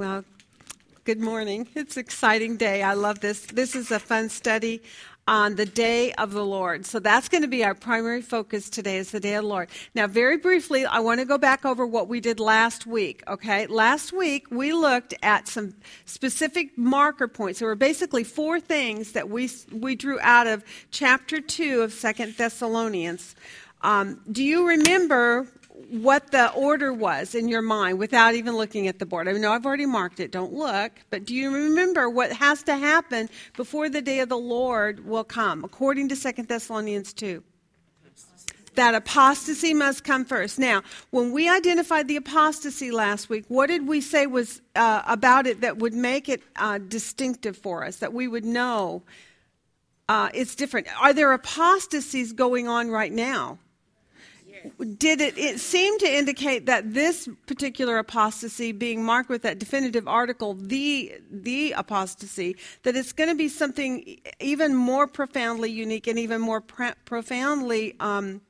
Well, good morning. It's an exciting day. I love this. This is a fun study on the day of the Lord. So that's going to be our primary focus today is the day of the Lord. Now, very briefly, I want to go back over what we did last week, okay? Last week we looked at some specific marker points. There were basically four things that we we drew out of chapter 2 of Second Thessalonians. Um, do you remember what the order was in your mind without even looking at the board. I know I've already marked it, don't look, but do you remember what has to happen before the day of the Lord will come, according to 2 Thessalonians 2? That apostasy must come first. Now, when we identified the apostasy last week, what did we say was uh, about it that would make it uh, distinctive for us, that we would know uh, it's different? Are there apostasies going on right now? Did it, it seem to indicate that this particular apostasy being marked with that definitive article, the, the apostasy, that it's going to be something even more profoundly unique and even more profoundly um,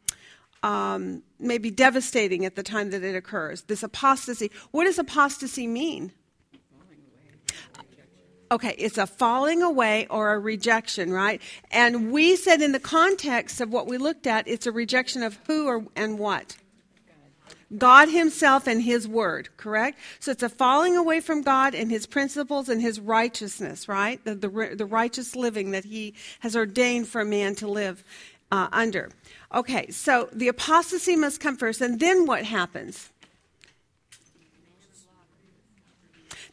um, maybe devastating at the time that it occurs. This apostasy. What does apostasy mean? Okay, it's a falling away or a rejection, right? And we said in the context of what we looked at, it's a rejection of who or, and what? God Himself and His Word, correct? So it's a falling away from God and His principles and His righteousness, right? The, the, the righteous living that He has ordained for a man to live uh, under. Okay, so the apostasy must come first, and then what happens?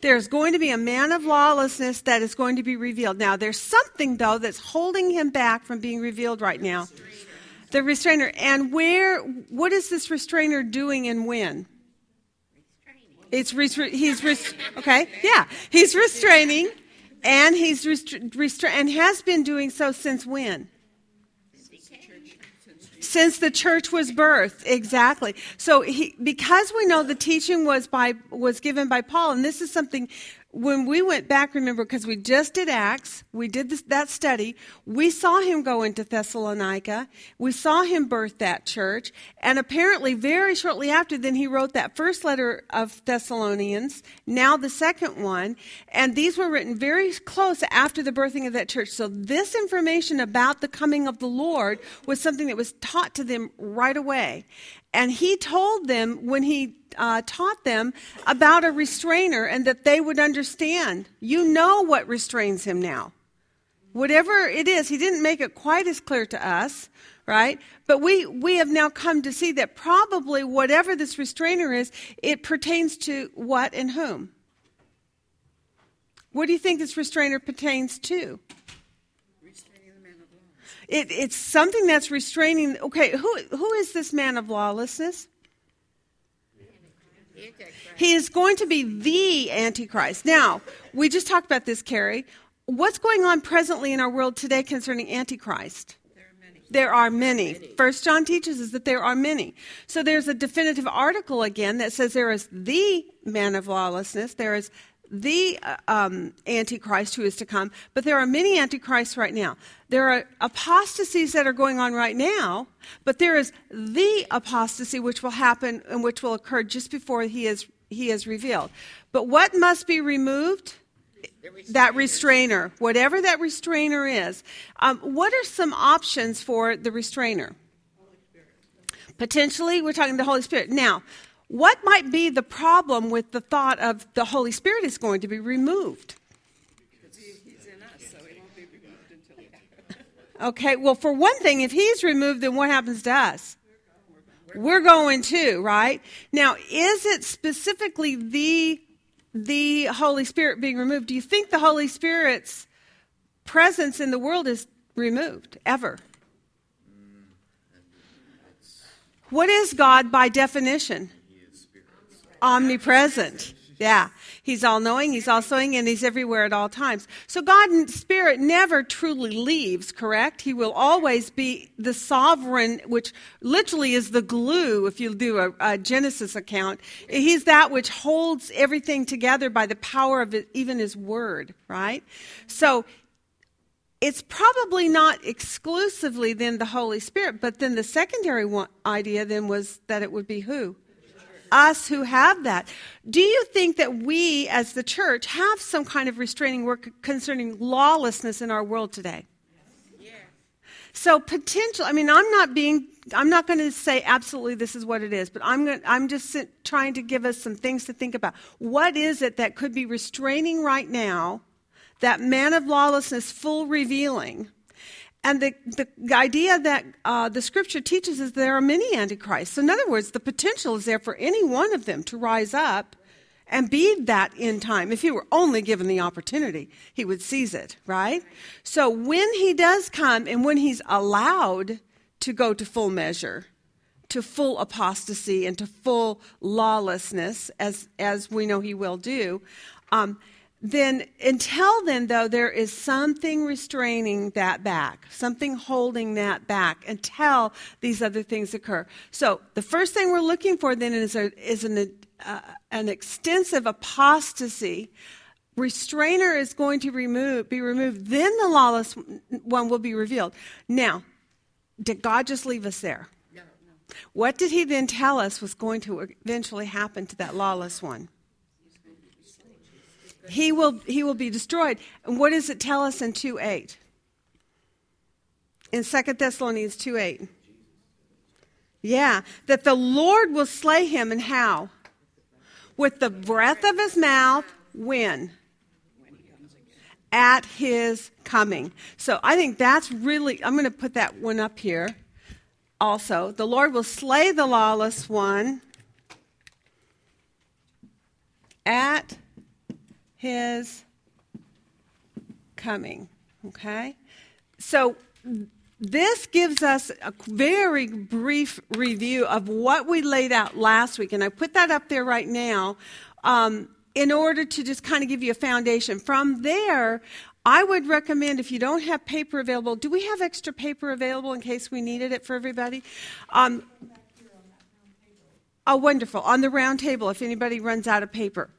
There's going to be a man of lawlessness that is going to be revealed. Now, there's something, though, that's holding him back from being revealed right now. The restrainer. And where, what is this restrainer doing and when? It's restra- he's okay, yeah, he's restraining, and he's restra- restra- and has been doing so since when? Since the church was birthed. Exactly. So he, because we know the teaching was by was given by paul and this is something when we went back, remember, because we just did Acts, we did this, that study, we saw him go into Thessalonica, we saw him birth that church, and apparently, very shortly after, then he wrote that first letter of Thessalonians, now the second one, and these were written very close after the birthing of that church. So, this information about the coming of the Lord was something that was taught to them right away. And he told them when he uh, taught them about a restrainer and that they would understand. You know what restrains him now. Whatever it is, he didn't make it quite as clear to us, right? But we, we have now come to see that probably whatever this restrainer is, it pertains to what and whom. What do you think this restrainer pertains to? Restraining the man of It, it's something that's restraining. Okay, who, who is this man of lawlessness? He is going to be the Antichrist. Now, we just talked about this, Carrie. What's going on presently in our world today concerning Antichrist? There are many. There are many. First John teaches us that there are many. So there's a definitive article again that says there is the man of lawlessness. There is the uh, um, Antichrist who is to come, but there are many Antichrists right now. There are apostasies that are going on right now, but there is the apostasy which will happen and which will occur just before he is, he is revealed. But what must be removed? That restrainer, whatever that restrainer is. Um, what are some options for the restrainer? Potentially, we're talking the Holy Spirit. Now, what might be the problem with the thought of the Holy Spirit is going to be removed? Okay, well, for one thing, if he's removed, then what happens to us? We're going too, right? Now, is it specifically the the Holy Spirit being removed? Do you think the Holy Spirit's presence in the world is removed ever? What is God by definition? Omnipresent. Yeah. He's all knowing, he's all seeing, and he's everywhere at all times. So God Spirit never truly leaves, correct? He will always be the sovereign, which literally is the glue, if you do a, a Genesis account. He's that which holds everything together by the power of it, even his word, right? So it's probably not exclusively then the Holy Spirit, but then the secondary one, idea then was that it would be who? Us who have that. Do you think that we as the church have some kind of restraining work concerning lawlessness in our world today? So potential. I mean, I'm not being. I'm not going to say absolutely this is what it is, but I'm going. I'm just trying to give us some things to think about. What is it that could be restraining right now? That man of lawlessness, full revealing. And the, the, idea that uh, the scripture teaches is there are many antichrists. So in other words, the potential is there for any one of them to rise up and be that in time. If he were only given the opportunity, he would seize it, right? So when he does come and when he's allowed to go to full measure, to full apostasy and to full lawlessness, as, as we know he will do, um, then until then, though, there is something restraining that back, something holding that back until these other things occur. So the first thing we're looking for then is, a, is an, uh, an extensive apostasy. Restrainer is going to remove, be removed, then the lawless one will be revealed. Now, did God just leave us there? No, no. What did he then tell us was going to eventually happen to that lawless one? He will, he will be destroyed. And what does it tell us in 2 8? In 2 Thessalonians 2 8. Yeah, that the Lord will slay him, and how? with the breath of his mouth when? At his coming. So I think that's really, I'm going to put that one up here also. The Lord will slay the lawless one at his coming. Okay? So this gives us a very brief review of what we laid out last week, and I put that up there right now um, in order to just kind of give you a foundation. From there, I would recommend if you don't have paper available, do we have extra paper available in case we needed it for everybody? Um, oh, wonderful. On the round table, if anybody runs out of paper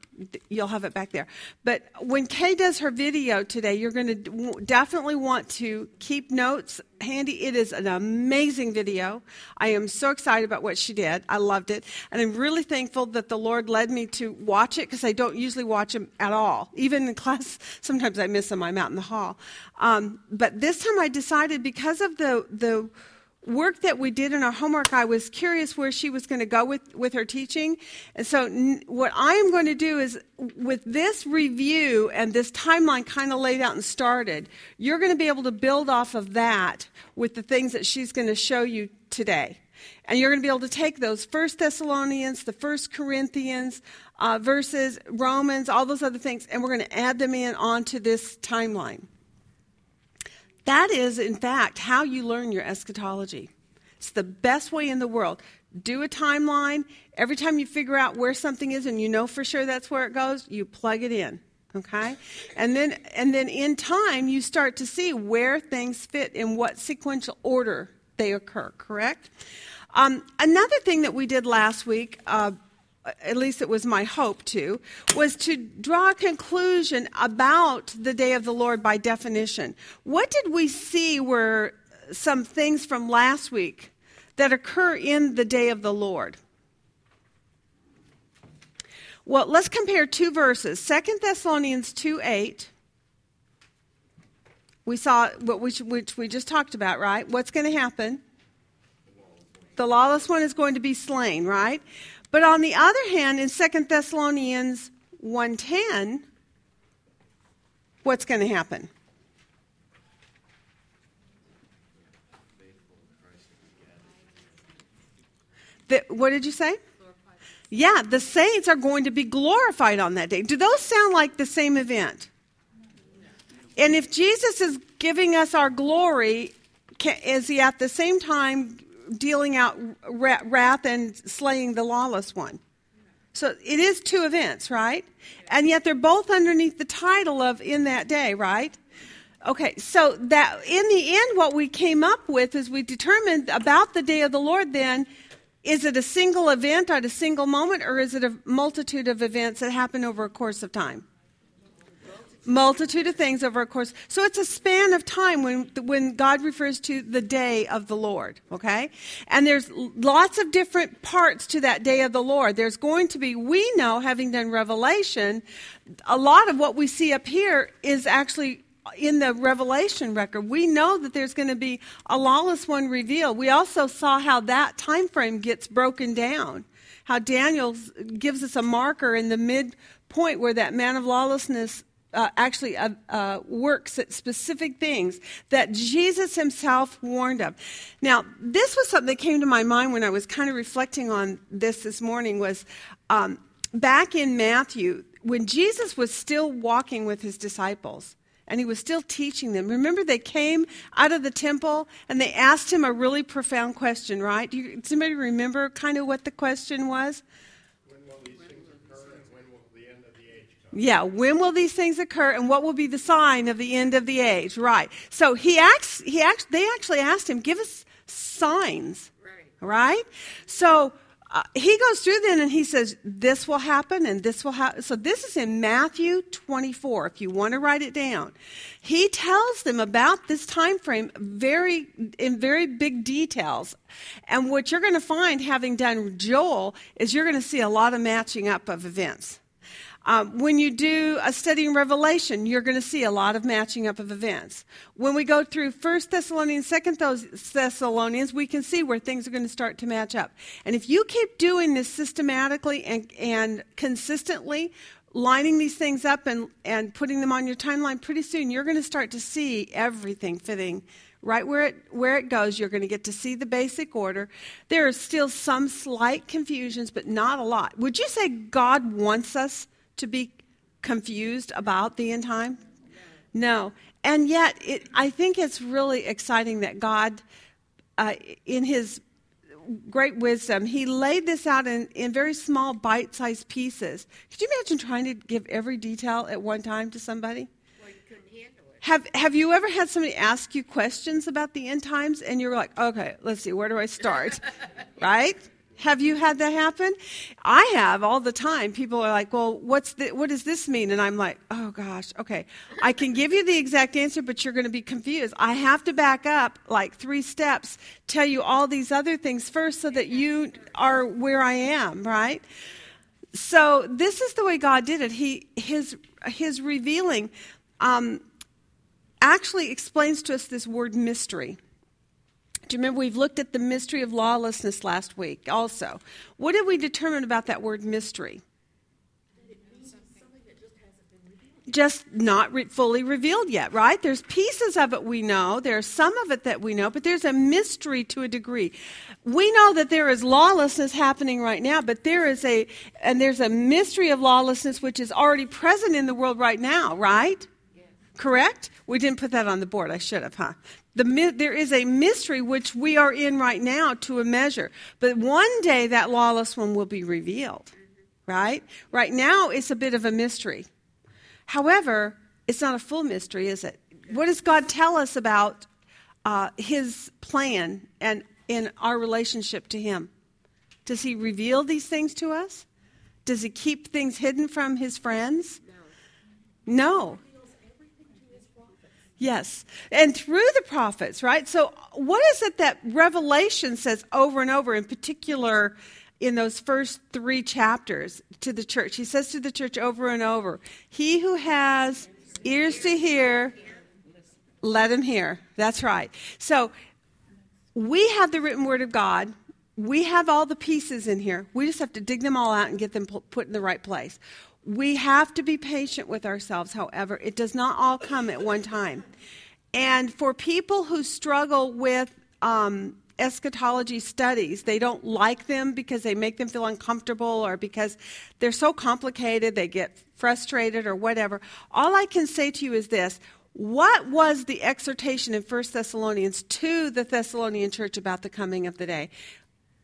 you'll have it back there. But when Kay does her video today, you're going to definitely want to keep notes handy. It is an amazing video. I am so excited about what she did. I loved it. And I'm really thankful that the Lord led me to watch it because I don't usually watch them at all. Even in class, sometimes I miss them. I'm out in the hall. Um, but this time I decided because of the, the, work that we did in our homework, I was curious where she was going to go with, with her teaching. And so, n- what I am going to do is, with this review and this timeline kind of laid out and started, you're going to be able to build off of that with the things that she's going to show you today. And you're going to be able to take those First Thessalonians, the First Corinthians, uh, verses, Romans, all those other things, and we're going to add them in onto this timeline. That is, in fact, how you learn your eschatology. It's the best way in the world. Do a timeline. Every time you figure out where something is and you know for sure that's where it goes, you plug it in. Okay? And then and then in time you start to see where things fit in what sequential order they occur, correct? Um, another thing that we did last week, uh, at least it was my hope to, was to draw a conclusion about the day of the Lord by definition. What did we see were some things from last week that occur in the day of the Lord? Well, let's compare two verses. Second Thessalonians 2 8. We saw what we, which we just talked about, right? What's going to happen? The lawless one is going to be slain, right? But on the other hand, in 2 Thessalonians 1:10, what's going to happen? The, what did you say? Yeah, the saints are going to be glorified on that day. Do those sound like the same event? And if Jesus is giving us our glory, can, is he at the same time dealing out wrath and slaying the lawless one. So it is two events, right? And yet they're both underneath the title of in that day, right? Okay, so that in the end, what we came up with is we determined about the day of the Lord then is it a single event at a single moment, or is it a multitude of events that happen over a course of time? Multitude of things over a course. So it's a span of time when when God refers to the day of the Lord, okay? And there's lots of different parts to that day of the Lord. There's going to be we know having done revelation, a lot of what we see up here is actually in the revelation record we know that there's going to be a lawless one revealed we also saw how that time frame gets broken down how daniel gives us a marker in the midpoint where that man of lawlessness uh, actually uh, uh, works at specific things that Jesus himself warned of. Now, this was something that came to my mind when I was kind of reflecting on this this morning. Was um, back in Matthew when Jesus was still walking with his disciples and he was still teaching them. Remember, they came out of the temple and they asked him a really profound question, right? Do you, anybody remember kind of what the question was? Yeah, when will these things occur and what will be the sign of the end of the age? Right. So he acts he acts they actually asked him, give us signs. Right. Right? So uh, he goes through then and he says this will happen and this will happen so this is in matthew 24 if you want to write it down he tells them about this time frame very in very big details and what you're going to find having done joel is you're going to see a lot of matching up of events um, when you do a study in Revelation, you're going to see a lot of matching up of events. When we go through First Thessalonians, Second Thessalonians, we can see where things are going to start to match up. And if you keep doing this systematically and, and consistently, lining these things up and, and putting them on your timeline, pretty soon you're going to start to see everything fitting right where it where it goes you're going to get to see the basic order there are still some slight confusions but not a lot would you say god wants us to be confused about the end time? No. And yet, it, I think it's really exciting that God, uh, in His great wisdom, He laid this out in, in very small, bite sized pieces. Could you imagine trying to give every detail at one time to somebody? Well, you couldn't handle it. have, have you ever had somebody ask you questions about the end times and you're like, okay, let's see, where do I start? right? Have you had that happen? I have all the time. People are like, "Well, what's the, what does this mean?" And I'm like, "Oh gosh, okay. I can give you the exact answer, but you're going to be confused. I have to back up like 3 steps, tell you all these other things first so that you are where I am, right?" So, this is the way God did it. He his his revealing um, actually explains to us this word mystery. Do you remember we've looked at the mystery of lawlessness last week also? What did we determine about that word mystery? Just not re- fully revealed yet, right? There's pieces of it we know. There's some of it that we know, but there's a mystery to a degree. We know that there is lawlessness happening right now, but there is a, and there's a mystery of lawlessness which is already present in the world right now, right? Correct? We didn't put that on the board. I should have, huh? The, there is a mystery which we are in right now to a measure. But one day that lawless one will be revealed, right? Right now it's a bit of a mystery. However, it's not a full mystery, is it? What does God tell us about uh, His plan and in our relationship to Him? Does He reveal these things to us? Does He keep things hidden from His friends? No. no. Yes. And through the prophets, right? So, what is it that Revelation says over and over, in particular in those first three chapters to the church? He says to the church over and over, He who has ears to hear, let him hear. That's right. So, we have the written word of God. We have all the pieces in here. We just have to dig them all out and get them put in the right place. We have to be patient with ourselves, however. It does not all come at one time. And for people who struggle with um, eschatology studies, they don't like them because they make them feel uncomfortable or because they're so complicated, they get frustrated or whatever. All I can say to you is this what was the exhortation in 1 Thessalonians to the Thessalonian church about the coming of the day?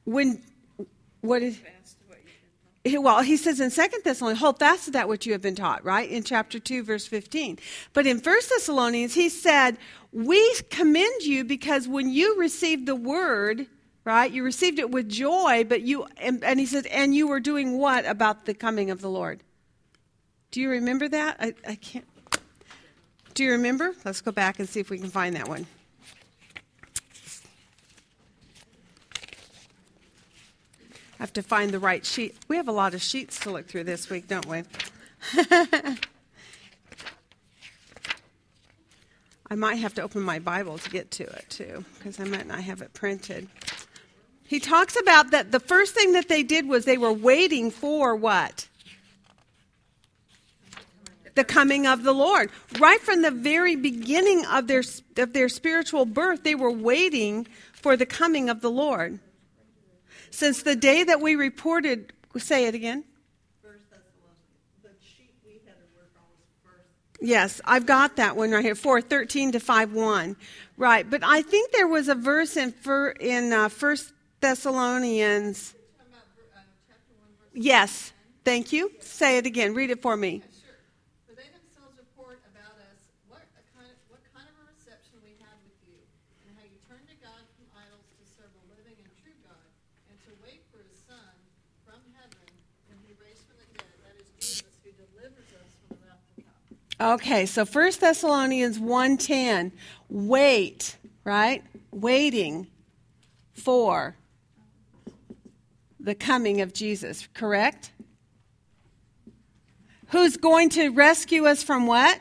When what is well, he says in Second Thessalonians, hold fast to that which you have been taught, right? In chapter 2, verse 15. But in First Thessalonians, he said, We commend you because when you received the word, right, you received it with joy, but you, and, and he said, and you were doing what about the coming of the Lord? Do you remember that? I, I can't. Do you remember? Let's go back and see if we can find that one. Have to find the right sheet. We have a lot of sheets to look through this week, don't we? I might have to open my Bible to get to it too, because I might not have it printed. He talks about that the first thing that they did was they were waiting for what? The coming of the Lord. Right from the very beginning of their, of their spiritual birth, they were waiting for the coming of the Lord. Since the day that we reported, say it again. Yes, I've got that one right here, 413 to 5 1. Right, but I think there was a verse in, in uh, 1 Thessalonians. Yes, thank you. Say it again. Read it for me. Okay, so 1 Thessalonians 1:10, wait, right? Waiting for the coming of Jesus, correct? Who's going to rescue us from what?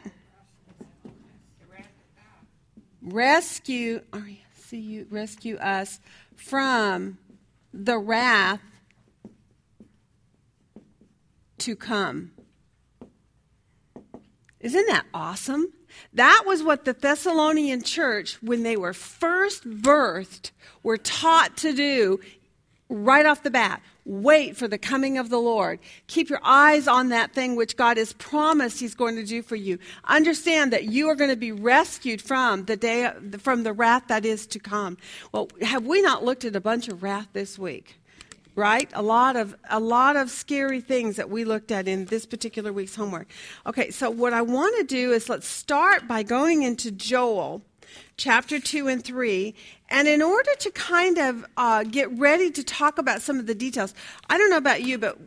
Rescue, you rescue us from the wrath to come. Isn't that awesome? That was what the Thessalonian church, when they were first birthed, were taught to do right off the bat. Wait for the coming of the Lord. Keep your eyes on that thing which God has promised He's going to do for you. Understand that you are going to be rescued from the day, from the wrath that is to come. Well, have we not looked at a bunch of wrath this week? Right? A lot of a lot of scary things that we looked at in this particular week's homework. Okay, so what I want to do is let's start by going into Joel chapter 2 and 3. And in order to kind of uh, get ready to talk about some of the details, I don't know about you, but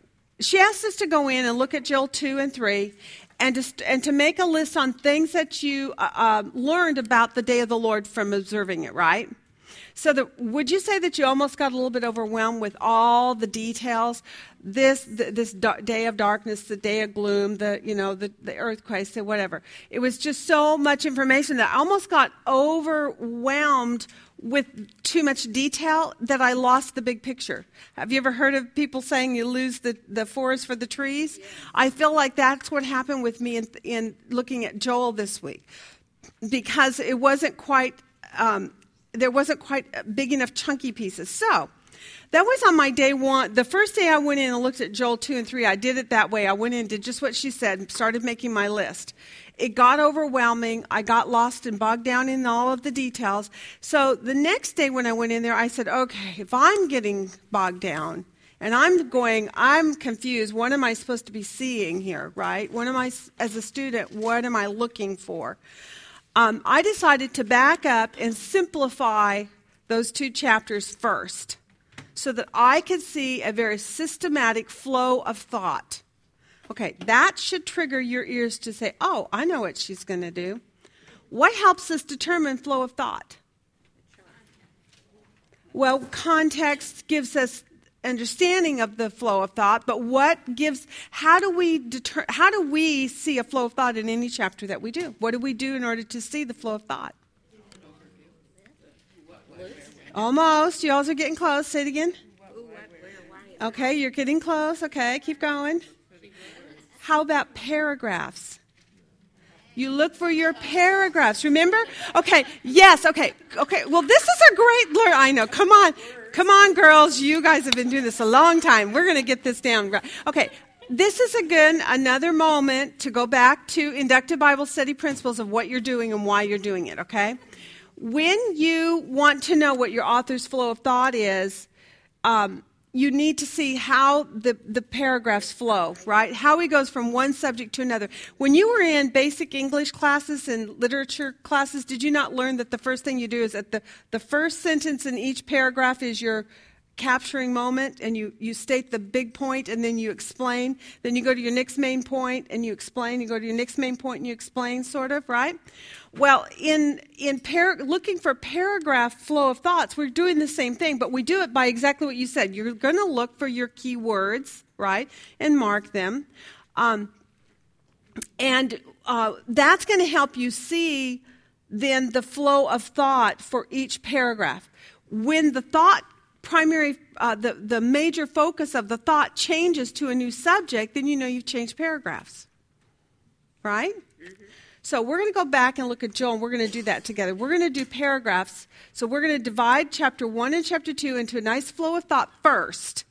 she asked us to go in and look at Joel 2 and 3 and to, and to make a list on things that you uh, uh, learned about the day of the Lord from observing it, right? So, the, would you say that you almost got a little bit overwhelmed with all the details? This the, this day of darkness, the day of gloom, the you know the, the earthquakes, the whatever. It was just so much information that I almost got overwhelmed with too much detail that I lost the big picture. Have you ever heard of people saying you lose the, the forest for the trees? I feel like that's what happened with me in, in looking at Joel this week because it wasn't quite um, there wasn't quite uh, big enough chunky pieces. So that was on my day one. The first day I went in and looked at Joel 2 and 3, I did it that way. I went in, did just what she said, started making my list. It got overwhelming. I got lost and bogged down in all of the details. So the next day when I went in there, I said, okay, if I'm getting bogged down, and I'm going, I'm confused. What am I supposed to be seeing here, right? What am I, as a student, what am I looking for? Um, I decided to back up and simplify those two chapters first so that I could see a very systematic flow of thought. Okay, that should trigger your ears to say, oh, I know what she's going to do. What helps us determine flow of thought? Well, context gives us understanding of the flow of thought, but what gives, how do we deter, how do we see a flow of thought in any chapter that we do? What do we do in order to see the flow of thought? Almost. You all are getting close. Say it again. Okay, you're getting close. Okay, keep going. How about paragraphs? You look for your paragraphs. Remember? Okay, yes, okay, okay. Well, this is a great learn. I know. Come on. Come on, girls. You guys have been doing this a long time. We're going to get this down. Okay. This is again another moment to go back to inductive Bible study principles of what you're doing and why you're doing it, okay? When you want to know what your author's flow of thought is, um, you need to see how the, the paragraphs flow, right? How he goes from one subject to another. When you were in basic English classes and literature classes, did you not learn that the first thing you do is that the, the first sentence in each paragraph is your capturing moment and you, you state the big point and then you explain. Then you go to your next main point and you explain. You go to your next main point and you explain, sort of, right? Well, in, in looking for paragraph flow of thoughts, we're doing the same thing, but we do it by exactly what you said. You're going to look for your key words, right, and mark them. Um, and uh, that's going to help you see then the flow of thought for each paragraph. When the thought primary, uh, the, the major focus of the thought changes to a new subject, then you know you've changed paragraphs. Right? Mm-hmm. So we're going to go back and look at Joel, and we're going to do that together. We're going to do paragraphs. So we're going to divide chapter 1 and chapter 2 into a nice flow of thought first.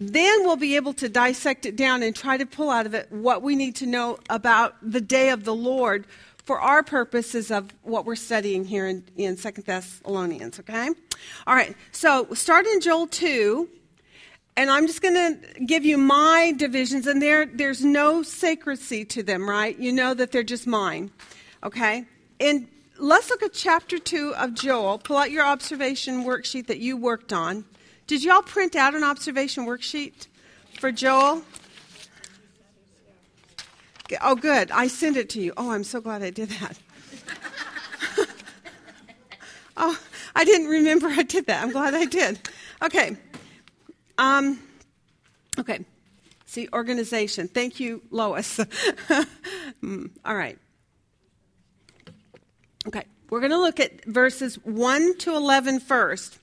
Then we'll be able to dissect it down and try to pull out of it what we need to know about the day of the Lord for our purposes of what we're studying here in, in 2 Thessalonians, okay? All right, so start in Joel 2, and I'm just going to give you my divisions, and there, there's no sacredcy to them, right? You know that they're just mine, okay? And let's look at chapter 2 of Joel. Pull out your observation worksheet that you worked on. Did y'all print out an observation worksheet for Joel? Oh, good. I sent it to you. Oh, I'm so glad I did that. oh, I didn't remember I did that. I'm glad I did. Okay. Um, okay. See, organization. Thank you, Lois. mm, all right. Okay. We're going to look at verses 1 to 11 first.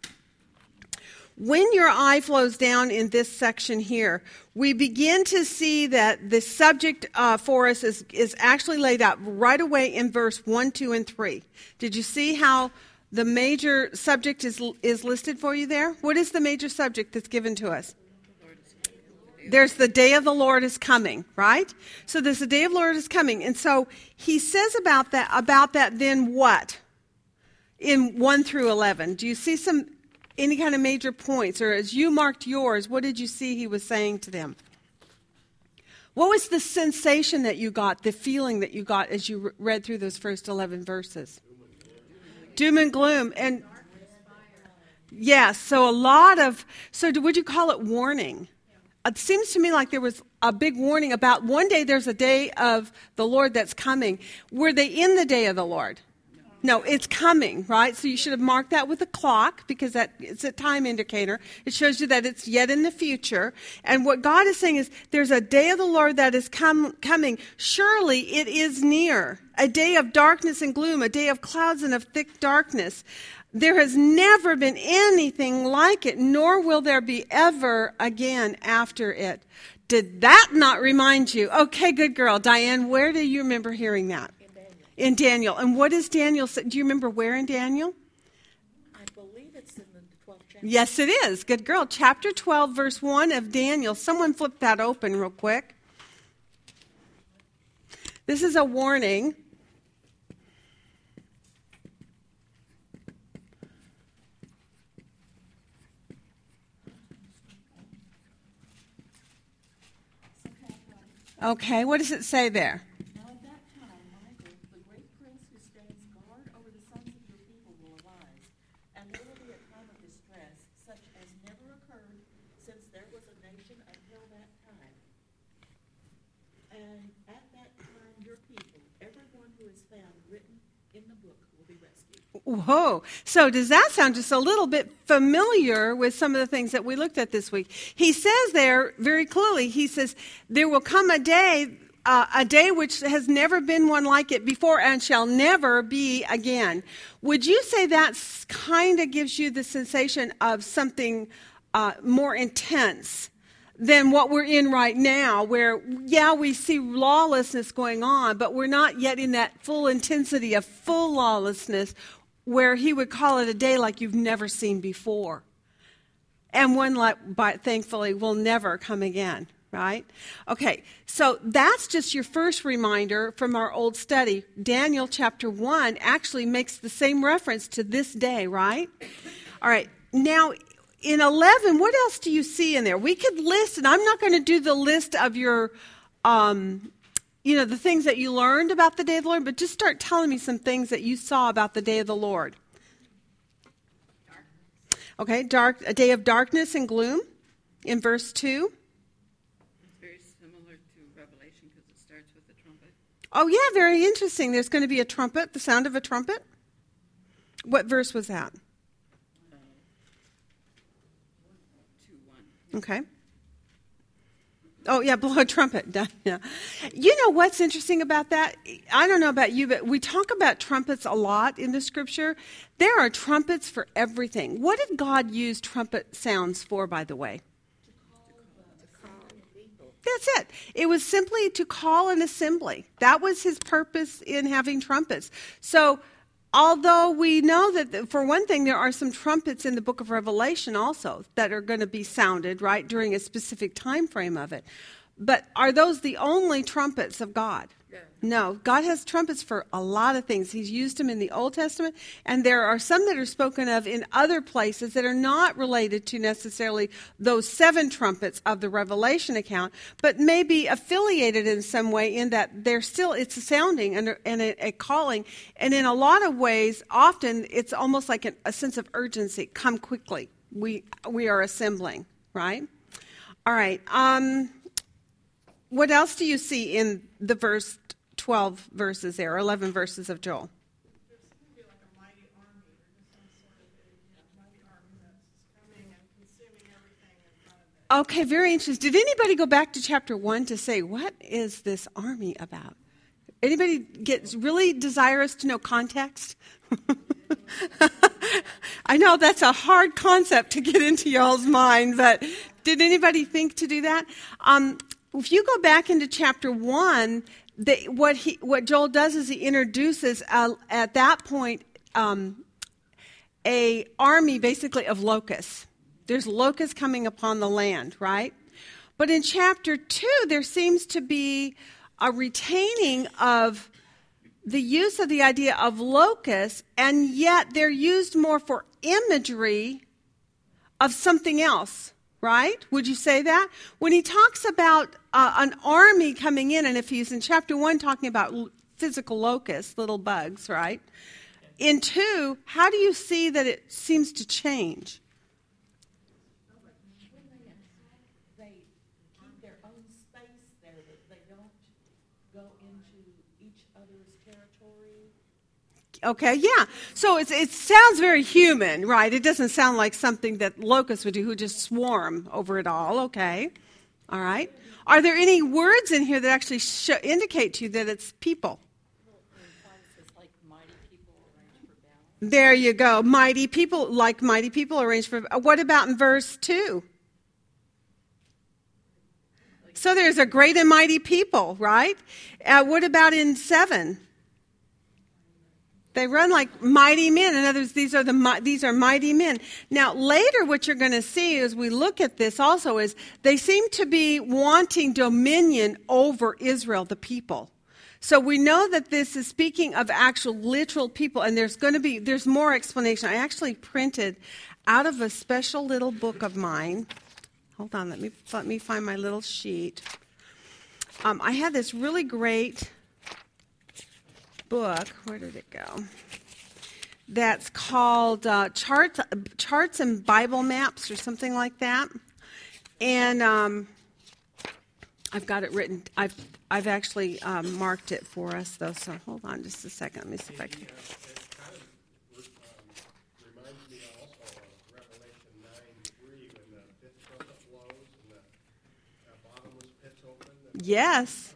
When your eye flows down in this section here, we begin to see that the subject uh, for us is, is actually laid out right away in verse 1, 2, and 3. Did you see how the major subject is, is listed for you there? What is the major subject that's given to us? There's the day of the Lord is coming, right? So there's the day of the Lord is coming. And so he says about that, about that then what? In 1 through 11. Do you see some any kind of major points, or as you marked yours, what did you see he was saying to them? What was the sensation that you got, the feeling that you got as you read through those first 11 verses? Doom and gloom. And yes, so a lot of, so would you call it warning? It seems to me like there was a big warning about one day there's a day of the Lord that's coming. Were they in the day of the Lord? No, it's coming, right? So you should have marked that with a clock because that it's a time indicator. It shows you that it's yet in the future. And what God is saying is there's a day of the Lord that is com- coming. Surely it is near. A day of darkness and gloom, a day of clouds and of thick darkness. There has never been anything like it, nor will there be ever again after it. Did that not remind you? Okay, good girl. Diane, where do you remember hearing that? In Daniel. And what does Daniel say? Do you remember where in Daniel? I believe it's in the 12th chapter. Yes, it is. Good girl. Chapter 12, verse 1 of Daniel. Someone flip that open real quick. This is a warning. Okay, what does it say there? Whoa. So, does that sound just a little bit familiar with some of the things that we looked at this week? He says there very clearly, he says, There will come a day, uh, a day which has never been one like it before and shall never be again. Would you say that kind of gives you the sensation of something uh, more intense? than what we're in right now, where, yeah, we see lawlessness going on, but we're not yet in that full intensity of full lawlessness where he would call it a day like you've never seen before. And one like, but thankfully, will never come again, right? Okay, so that's just your first reminder from our old study. Daniel chapter 1 actually makes the same reference to this day, right? All right, now in 11, what else do you see in there? We could list, and I'm not going to do the list of your um, you know, the things that you learned about the day of the Lord, but just start telling me some things that you saw about the day of the Lord. Okay, dark, a day of darkness and gloom in verse 2. It's very similar to Revelation because it starts with a trumpet. Oh, yeah, very interesting. There's going to be a trumpet, the sound of a trumpet. What verse was that? Uh, 2 1. Okay. Oh, yeah, blow a trumpet. yeah. You know what's interesting about that? I don't know about you, but we talk about trumpets a lot in the scripture. There are trumpets for everything. What did God use trumpet sounds for, by the way? That's it. It was simply to call an assembly. That was his purpose in having trumpets. So, although we know that, for one thing, there are some trumpets in the book of Revelation also that are going to be sounded, right, during a specific time frame of it. But are those the only trumpets of God? No, God has trumpets for a lot of things. He's used them in the Old Testament, and there are some that are spoken of in other places that are not related to necessarily those seven trumpets of the Revelation account, but may be affiliated in some way in that they're still, it's a sounding and a, and a, a calling. And in a lot of ways, often it's almost like an, a sense of urgency. Come quickly. We, we are assembling, right? All right. Um, what else do you see in the verse 12 verses there, or 11 verses of Joel? There's going to be like a mighty army, or just some sort of a you know, mighty army that's coming and consuming everything in front of it. Okay, very interesting. Did anybody go back to chapter 1 to say, what is this army about? Anybody gets really desirous to know context? I know that's a hard concept to get into y'all's mind, but did anybody think to do that? Um, if you go back into chapter 1, the, what, he, what Joel does is he introduces, uh, at that point, um, a army basically of locusts. There's locusts coming upon the land, right? But in chapter 2, there seems to be a retaining of the use of the idea of locusts, and yet they're used more for imagery of something else, right? Would you say that? When he talks about uh, an army coming in, and if he's in chapter 1 talking about physical locusts, little bugs, right? In 2, how do you see that it seems to change? They keep their own space there, that they don't go into each other's territory. Okay, yeah. So it sounds very human, right? It doesn't sound like something that locusts would do, who just swarm over it all. Okay, all right. Are there any words in here that actually sh- indicate to you that it's people? There you go. Mighty people, like mighty people arranged for. uh, What about in verse 2? So there's a great and mighty people, right? Uh, what about in 7? They run like mighty men. In other words, these are the these are mighty men. Now, later, what you're going to see as we look at this also is they seem to be wanting dominion over Israel, the people. So we know that this is speaking of actual literal people, and there's going to be there's more explanation. I actually printed out of a special little book of mine. Hold on, let me let me find my little sheet. Um, I had this really great book. Where did it go? That's called uh, charts, charts and Bible maps, or something like that. And um, I've got it written. I've I've actually um, marked it for us though. So hold on just a second. Let me see if I can. It kind of reminds me also of Revelation nine three when the fifth trumpet blows and the bottomless pit's open. and Yes.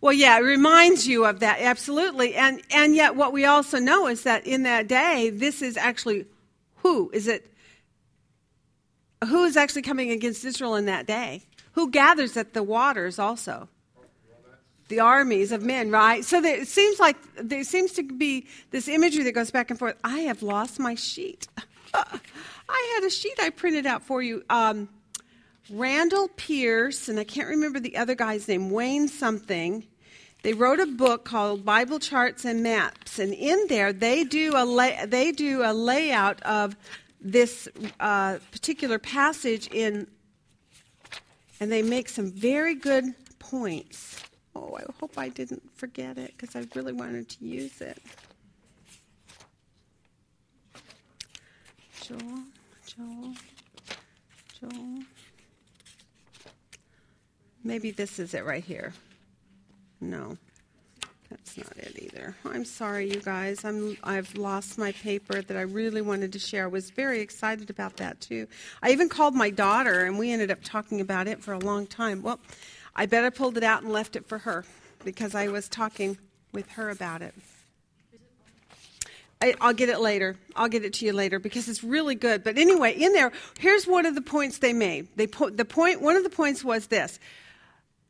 Well, yeah, it reminds you of that absolutely, and and yet what we also know is that in that day, this is actually who is it? Who is actually coming against Israel in that day? Who gathers at the waters also? The armies of men, right? So there, it seems like there seems to be this imagery that goes back and forth. I have lost my sheet. I had a sheet I printed out for you. Um, Randall Pierce, and I can't remember the other guy's name, Wayne something. They wrote a book called Bible Charts and Maps, and in there they do a lay, they do a layout of this uh, particular passage in, and they make some very good points. Oh, I hope I didn't forget it because I really wanted to use it. Joel, Joel. Joel. Maybe this is it right here. No. That's not it either. I'm sorry, you guys. I'm I've lost my paper that I really wanted to share. I was very excited about that too. I even called my daughter, and we ended up talking about it for a long time. Well, I bet I pulled it out and left it for her because I was talking with her about it. I, will get it later. I'll get it to you later because it's really good. But anyway, in there, here's one of the points they made. They po- the point. One of the points was this: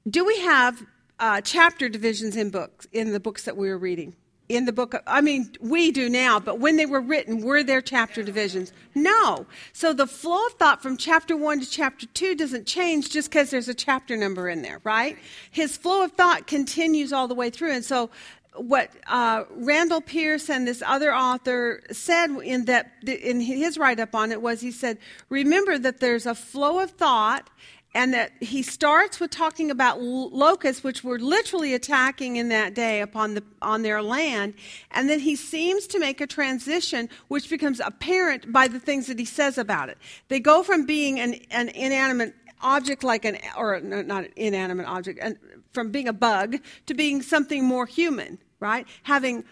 Do we have uh, chapter divisions in books in the books that we were reading. In the book, I mean, we do now, but when they were written, were there chapter divisions? No. So the flow of thought from chapter one to chapter two doesn't change just because there's a chapter number in there, right? His flow of thought continues all the way through. And so what uh, Randall Pierce and this other author said in that in his write up on it was he said, remember that there's a flow of thought and that he starts with talking about locusts which were literally attacking in that day upon the on their land. And then he seems to make a transition which becomes apparent by the things that he says about it. They go from being an, an inanimate object like an or not an inanimate object and from being a bug to being something more human right? Having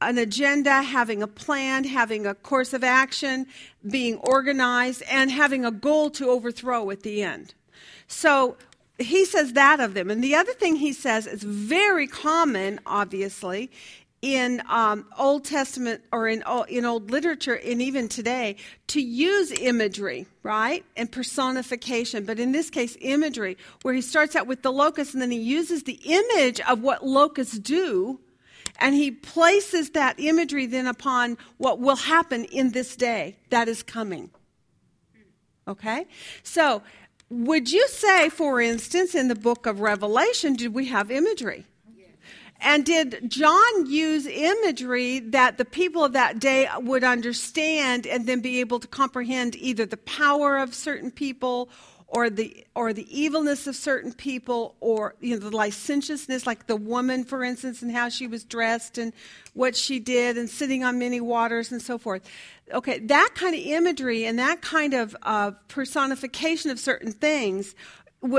an agenda, having a plan, having a course of action, being organized, and having a goal to overthrow at the end. So he says that of them. And the other thing he says is very common, obviously, in um, Old Testament or in, in old literature, and even today, to use imagery, right? And personification. But in this case, imagery, where he starts out with the locust and then he uses the image of what locusts do. And he places that imagery then upon what will happen in this day that is coming. Okay? So would you say, for instance, in the book of Revelation, did we have imagery? And did John use imagery that the people of that day would understand and then be able to comprehend either the power of certain people or the or the evilness of certain people or you know the licentiousness like the woman for instance and how she was dressed and what she did and sitting on many waters and so forth. Okay that kind of imagery and that kind of uh, personification of certain things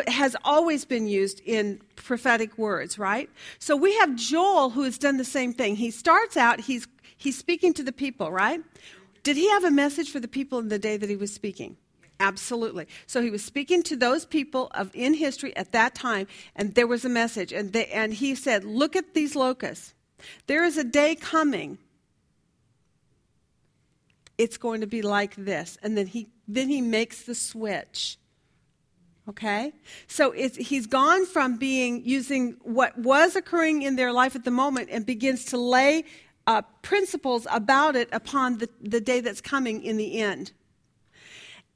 has always been used in prophetic words right? So we have joel who has done the same thing. He starts out he's he's speaking to the people right? Did he have a message for the people in the day that he was speaking Absolutely. So he was speaking to those people of in history at that time, and there was a message, and they, and he said, "Look at these locusts. There is a day coming. It's going to be like this." And then he then he makes the switch. Okay, so he's gone from being using what was occurring in their life at the moment and begins to lay uh, principles about it upon the, the day that's coming in the end.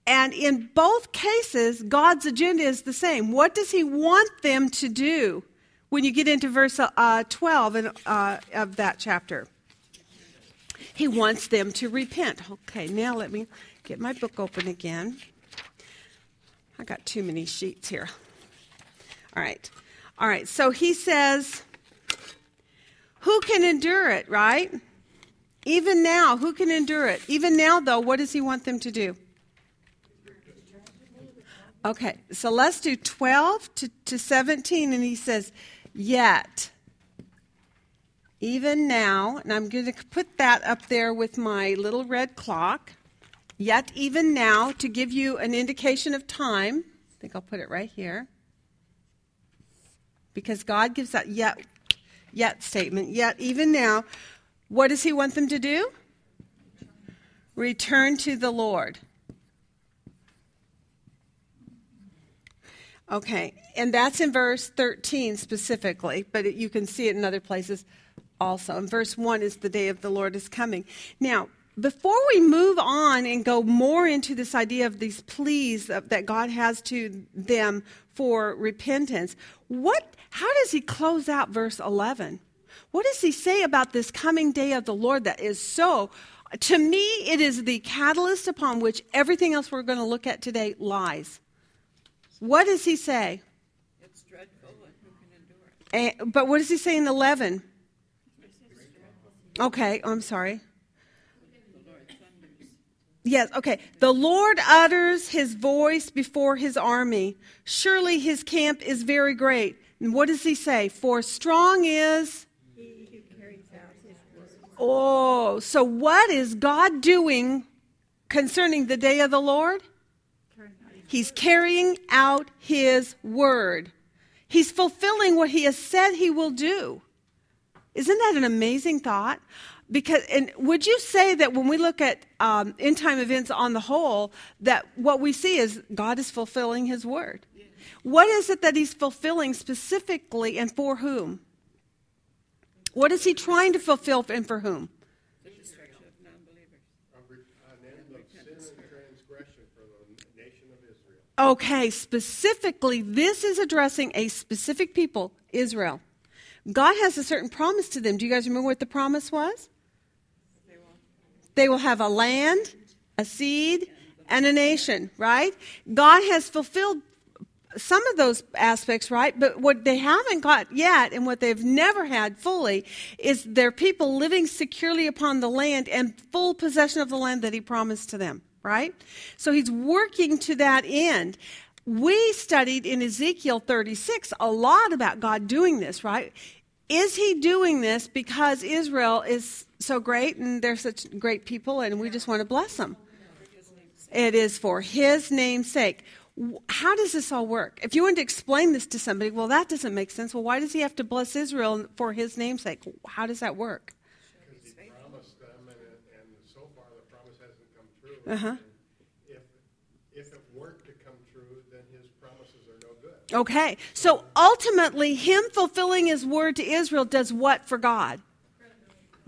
And in both cases, God's agenda is the same. What does He want them to do when you get into verse uh, 12 in, uh, of that chapter? He wants them to repent. Okay, now let me get my book open again. I got too many sheets here. All right. All right, so he says, Who can endure it, right? Even now, who can endure it? Even now, though, what does he want them to do? Okay, so let's do 12 to, to 17, and he says, Yet, even now, and I'm going to put that up there with my little red clock. Yet, even now, to give you an indication of time, I think I'll put it right here. Because God gives that yet, yet statement. Yet, even now, what does He want them to do? Return to the Lord. Okay, and that's in verse 13 specifically, but it, you can see it in other places also. And verse 1 is the day of the Lord is coming. Now, before we move on and go more into this idea of these pleas that God has to them for repentance, what how does he close out verse 11? What does he say about this coming day of the Lord that is so to me it is the catalyst upon which everything else we're going to look at today lies. What does he say? It's dreadful, and who can endure it? And, but what does he say in 11? Okay, oh, I'm sorry. Yes, okay. The Lord utters his voice before his army. Surely his camp is very great. And what does he say? For strong is. He who carries out his word. Oh, so what is God doing concerning the day of the Lord? He's carrying out his word. He's fulfilling what he has said he will do. Isn't that an amazing thought? Because, and would you say that when we look at um, end time events on the whole, that what we see is God is fulfilling His word? What is it that He's fulfilling specifically, and for whom? What is He trying to fulfill, and for whom? The destruction of non-believers. A re- An end of sin and transgression for the nation of Israel. Okay, specifically, this is addressing a specific people, Israel. God has a certain promise to them. Do you guys remember what the promise was? They will have a land, a seed, and a nation, right? God has fulfilled some of those aspects, right? But what they haven't got yet and what they've never had fully is their people living securely upon the land and full possession of the land that He promised to them, right? So He's working to that end. We studied in Ezekiel 36 a lot about God doing this, right? Is He doing this because Israel is so great and they're such great people and we just want to bless them? It is for his name's sake. How does this all work? If you want to explain this to somebody, well, that doesn't make sense. Well, why does he have to bless Israel for his name's sake? How does that work? Because he promised them, and, it- and so far the promise hasn't come true. Uh-huh. If, if it weren't to come true, then his promises are no good. Okay, so ultimately, him fulfilling his word to Israel does what for God?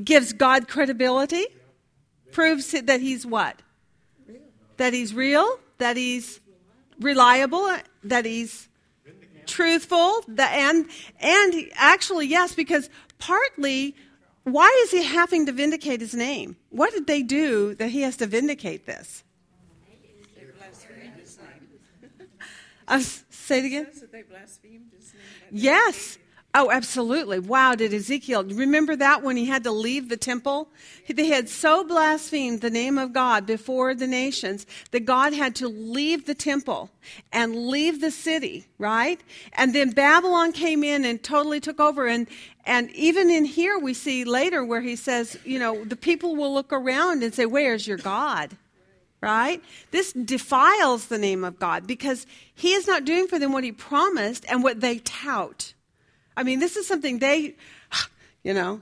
Gives God credibility? Proves that he's what? That he's real? That he's reliable? That he's truthful? That, and, and actually, yes, because partly, why is he having to vindicate his name? What did they do that he has to vindicate this? Uh, say it again. It says that they blasphemed his name. Yes. Oh, absolutely. Wow, did Ezekiel remember that when he had to leave the temple? They had so blasphemed the name of God before the nations that God had to leave the temple and leave the city, right? And then Babylon came in and totally took over. And, and even in here, we see later where he says, you know, the people will look around and say, Where's your God? right? This defiles the name of God because He is not doing for them what He promised and what they tout. I mean, this is something they, you know,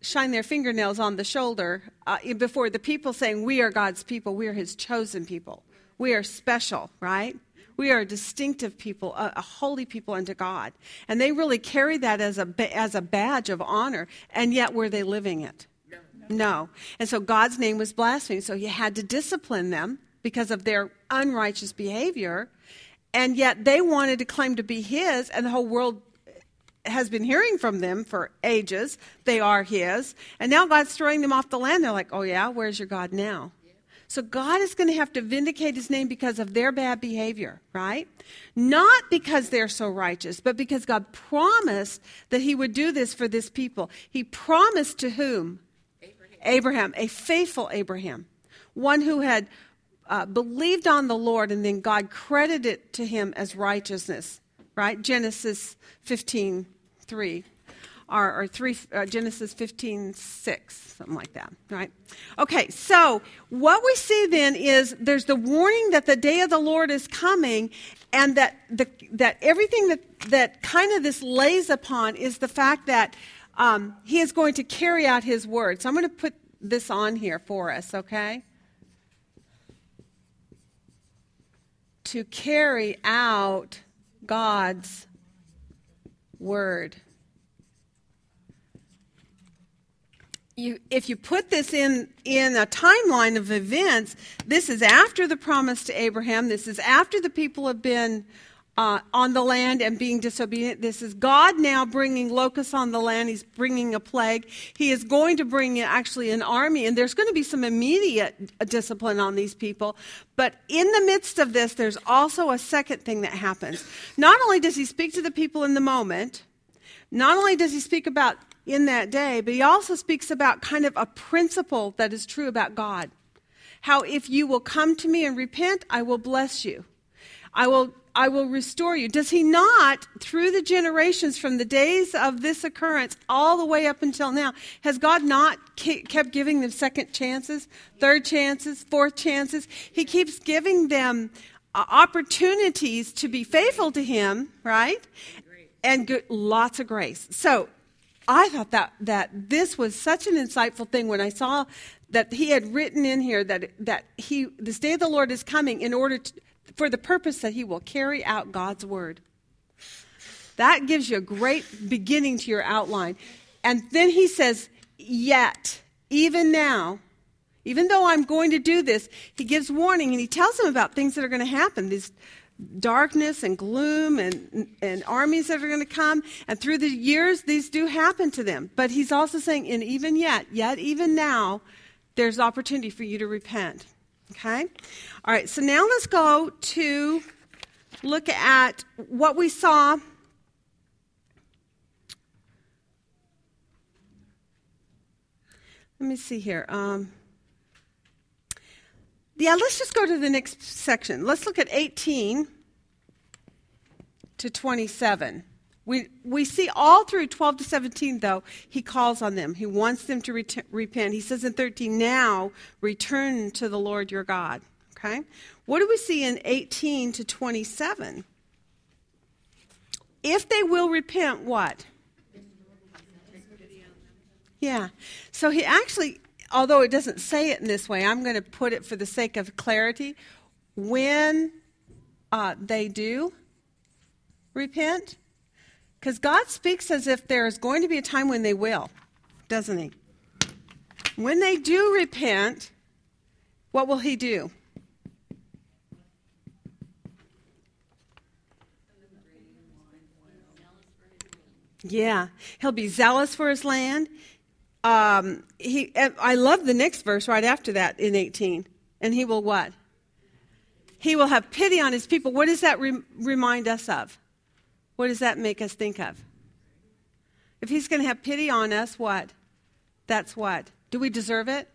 shine their fingernails on the shoulder uh, before the people saying, We are God's people, we are His chosen people, we are special, right? We are a distinctive people, a, a holy people unto God. And they really carry that as a, as a badge of honor, and yet were they living it? No. And so God's name was blasphemed. So he had to discipline them because of their unrighteous behavior. And yet they wanted to claim to be his, and the whole world has been hearing from them for ages. They are his. And now God's throwing them off the land. They're like, oh, yeah, where's your God now? So God is going to have to vindicate his name because of their bad behavior, right? Not because they're so righteous, but because God promised that he would do this for this people. He promised to whom? Abraham, a faithful Abraham, one who had uh, believed on the Lord and then God credited it to him as righteousness, right? Genesis 15 3. Or, or three, uh, Genesis 15, 6, something like that, right? Okay, so what we see then is there's the warning that the day of the Lord is coming, and that, the, that everything that, that kind of this lays upon is the fact that um, he is going to carry out his word. So I'm going to put this on here for us, okay? To carry out God's word. You, if you put this in, in a timeline of events, this is after the promise to Abraham. This is after the people have been uh, on the land and being disobedient. This is God now bringing locusts on the land. He's bringing a plague. He is going to bring actually an army, and there's going to be some immediate discipline on these people. But in the midst of this, there's also a second thing that happens. Not only does he speak to the people in the moment, not only does he speak about in that day, but he also speaks about kind of a principle that is true about God. how if you will come to me and repent, I will bless you. I will I will restore you. Does he not, through the generations from the days of this occurrence all the way up until now, has God not kept giving them second chances, third chances, fourth chances? He keeps giving them uh, opportunities to be faithful to him, right? And good, lots of grace. So I thought that, that this was such an insightful thing when I saw that he had written in here that, that he, this day of the Lord is coming in order to, for the purpose that he will carry out God's word. That gives you a great beginning to your outline. And then he says, Yet, even now, even though I'm going to do this, he gives warning and he tells them about things that are going to happen. These darkness and gloom and, and armies that are going to come. And through the years, these do happen to them. But he's also saying, and even yet, yet even now, there's opportunity for you to repent. Okay? All right, so now let's go to look at what we saw. Let me see here. Um, yeah, let's just go to the next section. Let's look at 18 to 27. We, we see all through 12 to 17, though, he calls on them. He wants them to ret- repent. He says in 13, now return to the Lord your God. Okay? What do we see in 18 to 27? If they will repent, what? Yeah. So he actually, although it doesn't say it in this way, I'm going to put it for the sake of clarity. When uh, they do repent, because God speaks as if there is going to be a time when they will, doesn't He? When they do repent, what will He do? Yeah, he'll be zealous for his land. Um, he, I love the next verse right after that in 18. And he will what? He will have pity on his people. What does that re- remind us of? What does that make us think of? If he's going to have pity on us, what? That's what? Do we deserve it?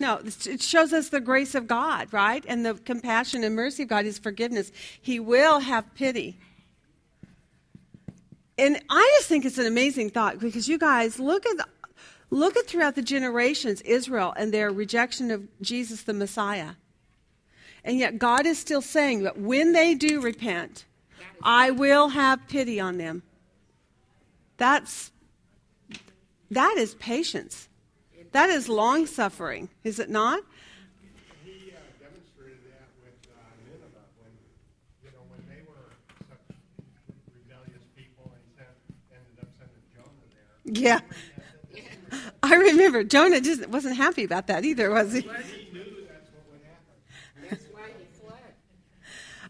No, it shows us the grace of God, right? And the compassion and mercy of God, His forgiveness. He will have pity. And I just think it's an amazing thought because you guys look at the, look at throughout the generations Israel and their rejection of Jesus the Messiah. And yet God is still saying that when they do repent, I will have pity on them. That's that is patience. That is long suffering, is it not? He uh, demonstrated that with uh, Nineveh when, you know, when they were such rebellious people and sent, ended up sending Jonah there. Yeah. I remember Jonah just wasn't happy about that either, was he? He knew that's what would happen. That's why he fled.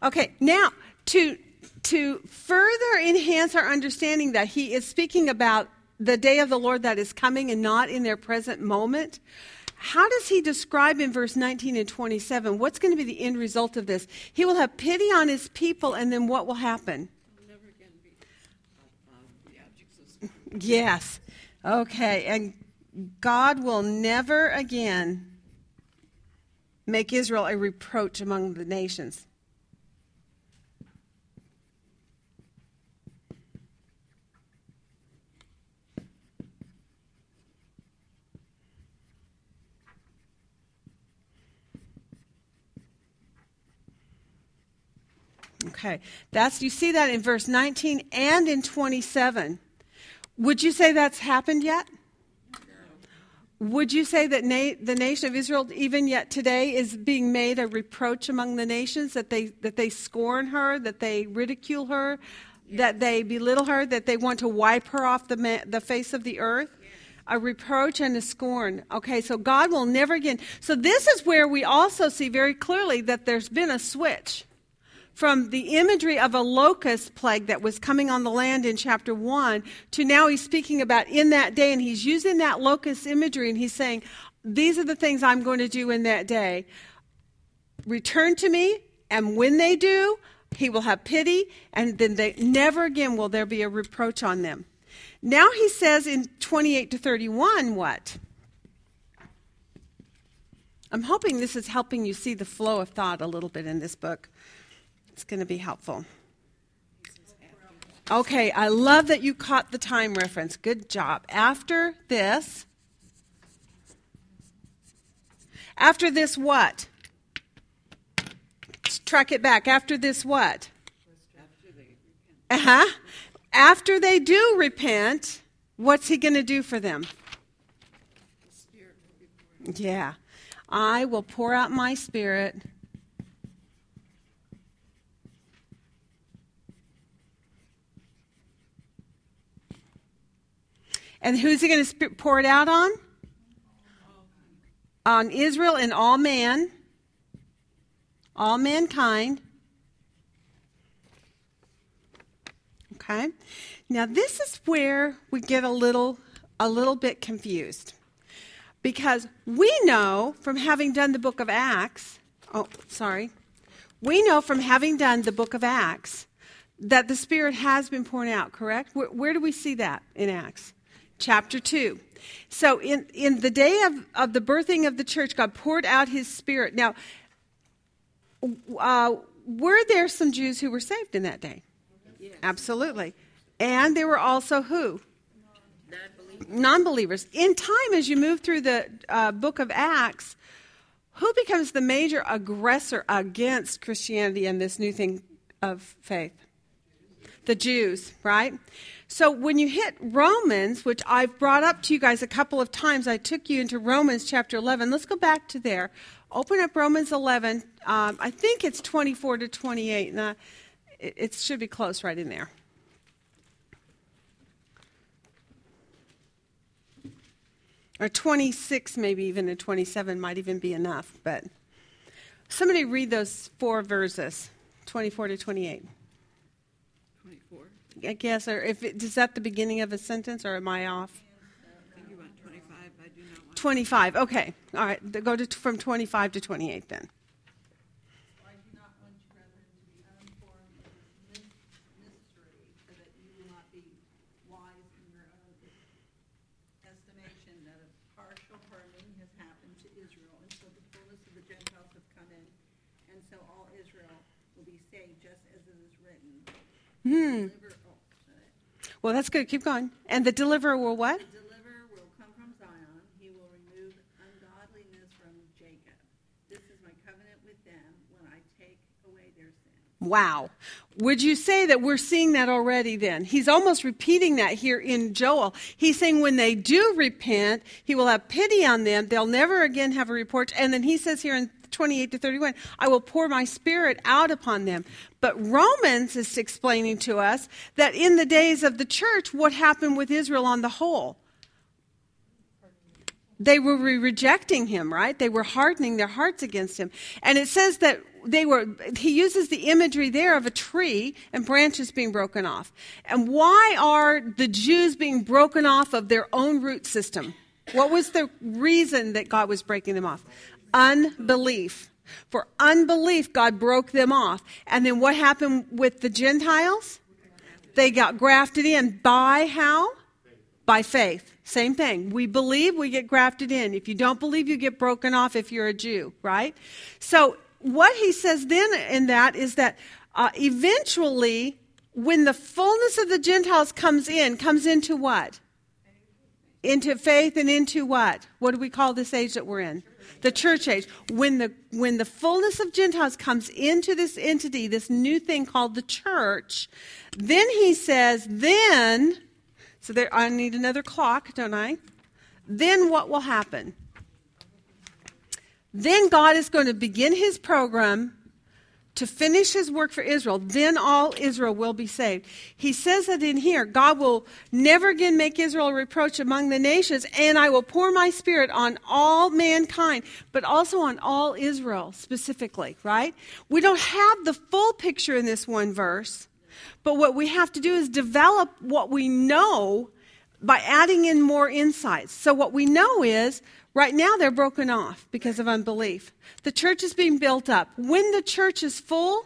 Okay, now to to further enhance our understanding that he is speaking about the day of the Lord that is coming and not in their present moment. How does he describe in verse 19 and 27 what's going to be the end result of this? He will have pity on his people, and then what will happen? Yes. Okay. And God will never again make Israel a reproach among the nations. Okay. That's you see that in verse 19 and in 27. Would you say that's happened yet? Would you say that na- the nation of Israel, even yet today, is being made a reproach among the nations? That they that they scorn her, that they ridicule her, that they belittle her, that they want to wipe her off the ma- the face of the earth? A reproach and a scorn. Okay, so God will never again. So this is where we also see very clearly that there's been a switch from the imagery of a locust plague that was coming on the land in chapter 1 to now he's speaking about in that day, and he's using that locust imagery and he's saying, These are the things I'm going to do in that day. Return to me, and when they do, he will have pity, and then they never again will there be a reproach on them. Now he says in 28 to 31 what? I'm hoping this is helping you see the flow of thought a little bit in this book. It's going to be helpful. Okay, I love that you caught the time reference. Good job. After this, after this, what? Let's track it back. After this, what? Uh huh. After they do repent, what's he going to do for them? Yeah. I will pour out my spirit. And who's he going to pour it out on? On Israel and all man, all mankind. Okay? Now this is where we get a little a little bit confused. Because we know from having done the book of Acts, oh, sorry. We know from having done the book of Acts that the Spirit has been poured out, correct? Where, where do we see that in Acts? Chapter 2. So, in, in the day of, of the birthing of the church, God poured out his Spirit. Now, uh, were there some Jews who were saved in that day? Yes. Absolutely. And there were also who? non believers. In time, as you move through the uh, book of Acts, who becomes the major aggressor against Christianity and this new thing of faith? The Jews, right? So when you hit Romans, which I've brought up to you guys a couple of times, I took you into Romans chapter 11. Let's go back to there. Open up Romans 11. Um, I think it's 24 to 28. And, uh, it, it should be close right in there. or 26 maybe even a 27 might even be enough but somebody read those four verses 24 to 28 24. I guess or if it, is that the beginning of a sentence or am i off? I think you want 25. I do not want 25 okay. All right go to from 25 to 28 then. I well that's good keep going and the deliverer will what The deliverer will come from Zion, he will remove ungodliness from Jacob. This is my covenant with them when I take away their sins. Wow. Would you say that we're seeing that already then? He's almost repeating that here in Joel. He's saying when they do repent, he will have pity on them. They'll never again have a report. And then he says here in 28 to 31, I will pour my spirit out upon them. But Romans is explaining to us that in the days of the church, what happened with Israel on the whole? they were re- rejecting him, right? They were hardening their hearts against him. And it says that they were, he uses the imagery there of a tree and branches being broken off. And why are the Jews being broken off of their own root system? What was the reason that God was breaking them off? Unbelief. For unbelief, God broke them off. And then what happened with the Gentiles? They got grafted in by how? By faith. Same thing. We believe, we get grafted in. If you don't believe, you get broken off if you're a Jew, right? So, what he says then in that is that uh, eventually, when the fullness of the Gentiles comes in, comes into what? Into faith and into what? What do we call this age that we're in? The church age. When the when the fullness of Gentiles comes into this entity, this new thing called the church, then he says, then so there, I need another clock, don't I? Then what will happen? Then God is going to begin his program to finish his work for Israel. Then all Israel will be saved. He says that in here God will never again make Israel a reproach among the nations, and I will pour my spirit on all mankind, but also on all Israel specifically, right? We don't have the full picture in this one verse. But what we have to do is develop what we know by adding in more insights. So, what we know is right now they're broken off because of unbelief. The church is being built up. When the church is full,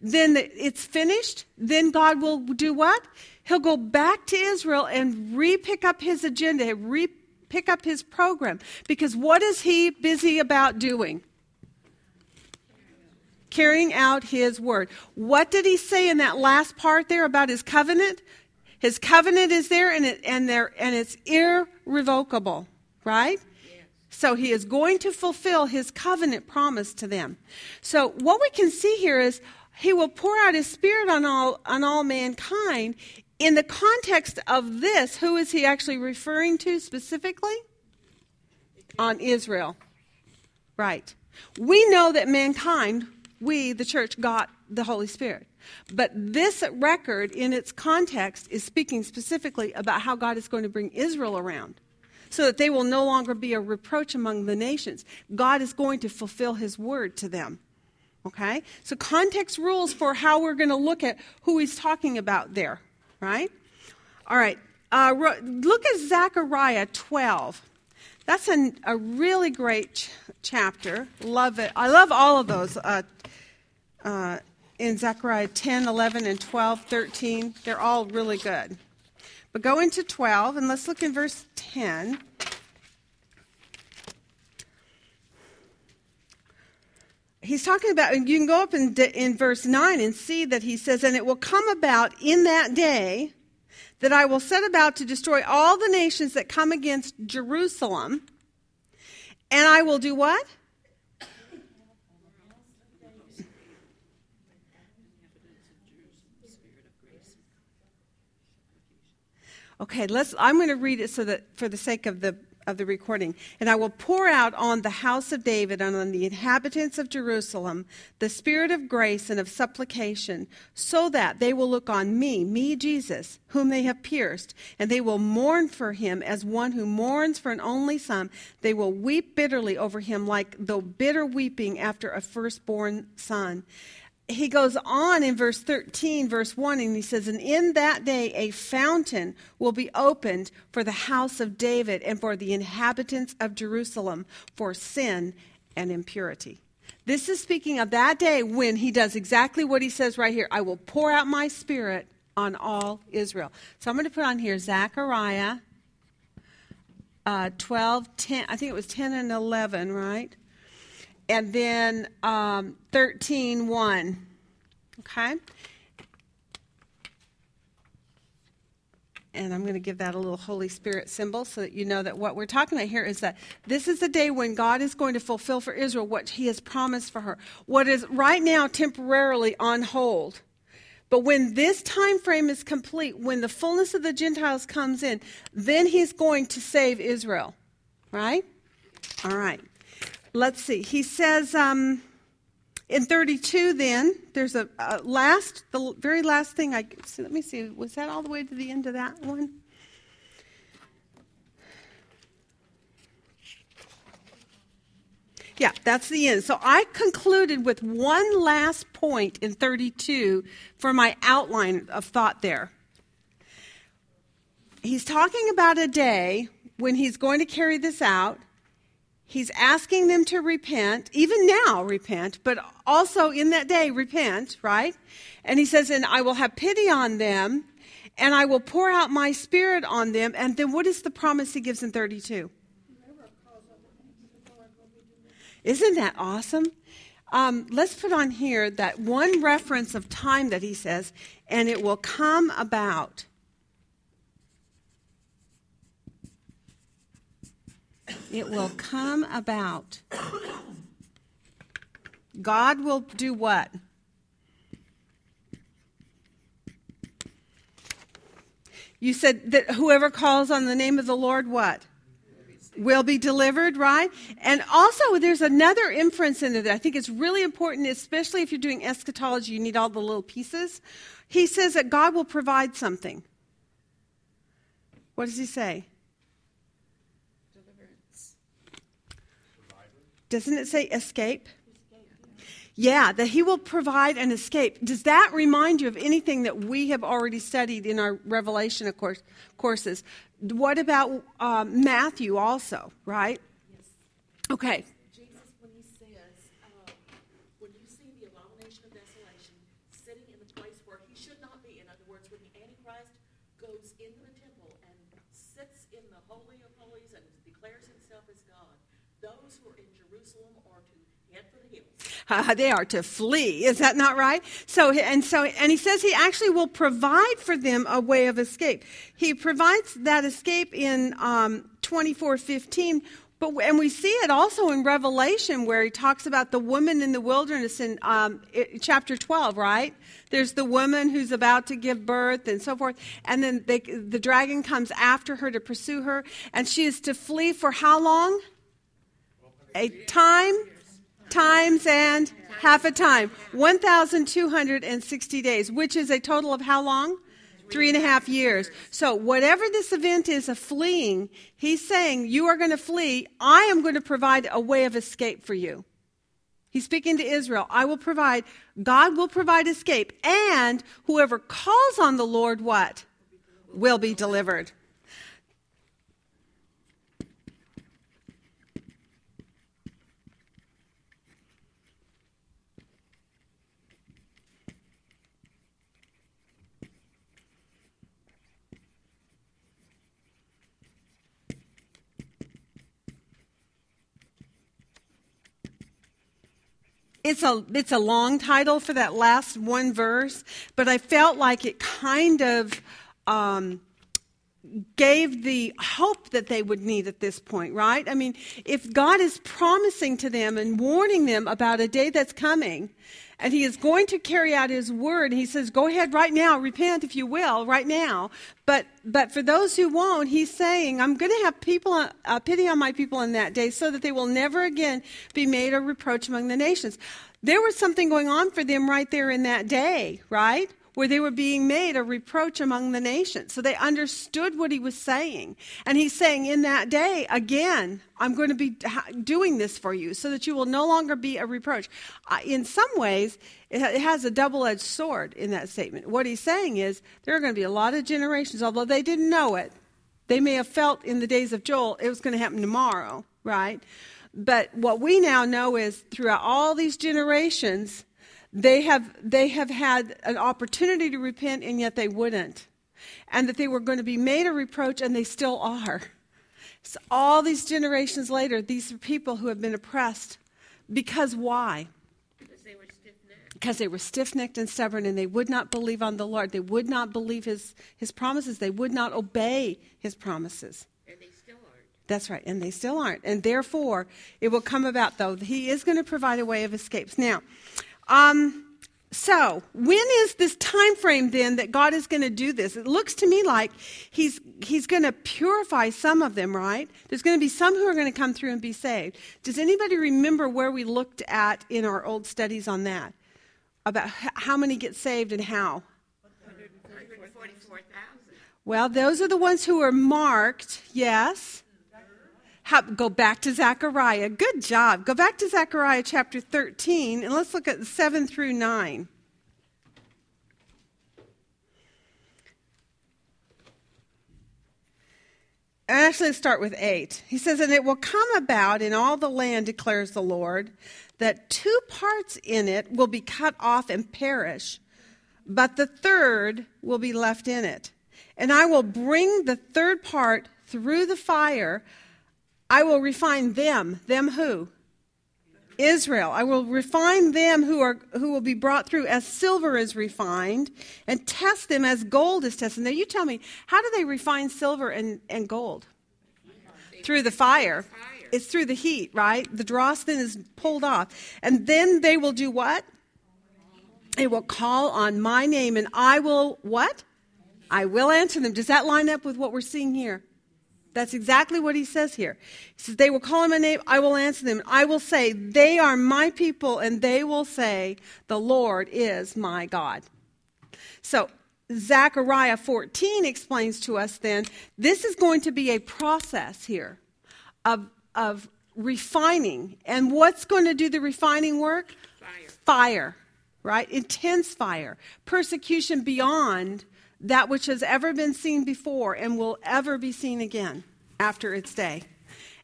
then it's finished. Then God will do what? He'll go back to Israel and re pick up his agenda, re pick up his program. Because what is he busy about doing? Carrying out his word. What did he say in that last part there about his covenant? His covenant is there and, it, and, there, and it's irrevocable, right? So he is going to fulfill his covenant promise to them. So what we can see here is he will pour out his spirit on all on all mankind. In the context of this, who is he actually referring to specifically? On Israel. Right. We know that mankind, we, the church, got the Holy Spirit. But this record, in its context, is speaking specifically about how God is going to bring Israel around so that they will no longer be a reproach among the nations. God is going to fulfill his word to them. Okay? So, context rules for how we're going to look at who he's talking about there, right? All right. Uh, look at Zechariah 12. That's an, a really great ch- chapter. Love it. I love all of those uh, uh, in Zechariah 10, 11, and 12, 13. They're all really good. But go into 12 and let's look in verse 10. He's talking about, and you can go up in, in verse 9 and see that he says, And it will come about in that day that I will set about to destroy all the nations that come against Jerusalem. And I will do what? Okay, let's I'm going to read it so that for the sake of the of the recording. And I will pour out on the house of David and on the inhabitants of Jerusalem the spirit of grace and of supplication, so that they will look on me, me Jesus, whom they have pierced, and they will mourn for him as one who mourns for an only son. They will weep bitterly over him like the bitter weeping after a firstborn son he goes on in verse 13, verse 1, and he says, And in that day a fountain will be opened for the house of David and for the inhabitants of Jerusalem for sin and impurity. This is speaking of that day when he does exactly what he says right here I will pour out my spirit on all Israel. So I'm going to put on here Zechariah uh, 12, 10, I think it was 10 and 11, right? And then um, 13 1. Okay? And I'm going to give that a little Holy Spirit symbol so that you know that what we're talking about here is that this is the day when God is going to fulfill for Israel what he has promised for her. What is right now temporarily on hold. But when this time frame is complete, when the fullness of the Gentiles comes in, then he's going to save Israel. Right? All right let's see. He says um, in 32, then, there's a, a, last, the very last thing I see. Let me see. Was that all the way to the end of that one? Yeah, that's the end. So I concluded with one last point in 32 for my outline of thought there. He's talking about a day when he's going to carry this out He's asking them to repent, even now repent, but also in that day repent, right? And he says, And I will have pity on them, and I will pour out my spirit on them. And then what is the promise he gives in 32? Isn't that awesome? Um, let's put on here that one reference of time that he says, and it will come about. It will come about. God will do what? You said that whoever calls on the name of the Lord, what? Will be delivered, right? And also, there's another inference in there that I think is really important, especially if you're doing eschatology, you need all the little pieces. He says that God will provide something. What does he say? Doesn't it say escape? Yeah, that he will provide an escape. Does that remind you of anything that we have already studied in our Revelation of course, courses? What about um, Matthew also, right? Yes. Okay. Jesus, when he says, uh, when you see the abomination of desolation sitting in the place where he should not be, in other words, when the Antichrist goes into the temple and sits in the Holy of Holies and Jerusalem or to head for the hills. Uh, they are to flee. Is that not right? So, and so, and he says he actually will provide for them a way of escape. He provides that escape in um, 24:15. But, and we see it also in Revelation where he talks about the woman in the wilderness in um, it, chapter 12, right? There's the woman who's about to give birth and so forth. And then they, the dragon comes after her to pursue her. And she is to flee for how long? A time, times, and half a time. 1,260 days, which is a total of how long? Three and a half years. So, whatever this event is of fleeing, he's saying, You are going to flee. I am going to provide a way of escape for you. He's speaking to Israel. I will provide, God will provide escape, and whoever calls on the Lord, what? Will be delivered. It's a it's a long title for that last one verse, but I felt like it kind of um, gave the hope that they would need at this point, right? I mean, if God is promising to them and warning them about a day that's coming, and he is going to carry out his word. He says, "Go ahead right now, repent if you will, right now." But but for those who won't, he's saying, "I'm going to have people uh, pity on my people in that day, so that they will never again be made a reproach among the nations." There was something going on for them right there in that day, right? Where they were being made a reproach among the nations. So they understood what he was saying. And he's saying, in that day, again, I'm going to be doing this for you so that you will no longer be a reproach. In some ways, it has a double edged sword in that statement. What he's saying is, there are going to be a lot of generations, although they didn't know it. They may have felt in the days of Joel it was going to happen tomorrow, right? But what we now know is throughout all these generations, they have, they have had an opportunity to repent, and yet they wouldn't. And that they were going to be made a reproach, and they still are. So all these generations later, these are people who have been oppressed. Because why? Because they were stiff necked. Because they were stiff necked and stubborn, and they would not believe on the Lord. They would not believe his, his promises. They would not obey his promises. And they still aren't. That's right, and they still aren't. And therefore, it will come about, though, he is going to provide a way of escapes. Now, um, so when is this time frame then that God is going to do this? It looks to me like he's he's going to purify some of them, right? There's going to be some who are going to come through and be saved. Does anybody remember where we looked at in our old studies on that? About how many get saved and how? 144,000. Well, those are the ones who are marked, yes. Go back to Zechariah. Good job. Go back to Zechariah chapter 13 and let's look at 7 through 9. Actually, let's start with 8. He says, And it will come about in all the land, declares the Lord, that two parts in it will be cut off and perish, but the third will be left in it. And I will bring the third part through the fire I will refine them. Them who? Israel. I will refine them who are who will be brought through as silver is refined, and test them as gold is tested. Now you tell me, how do they refine silver and, and gold? Through the fire. It's through the heat, right? The dross then is pulled off. And then they will do what? They will call on my name and I will what? I will answer them. Does that line up with what we're seeing here? That's exactly what he says here. He says, They will call on my name, I will answer them. I will say, They are my people, and they will say, The Lord is my God. So, Zechariah 14 explains to us then this is going to be a process here of, of refining. And what's going to do the refining work? Fire. Fire, right? Intense fire. Persecution beyond that which has ever been seen before and will ever be seen again after its day.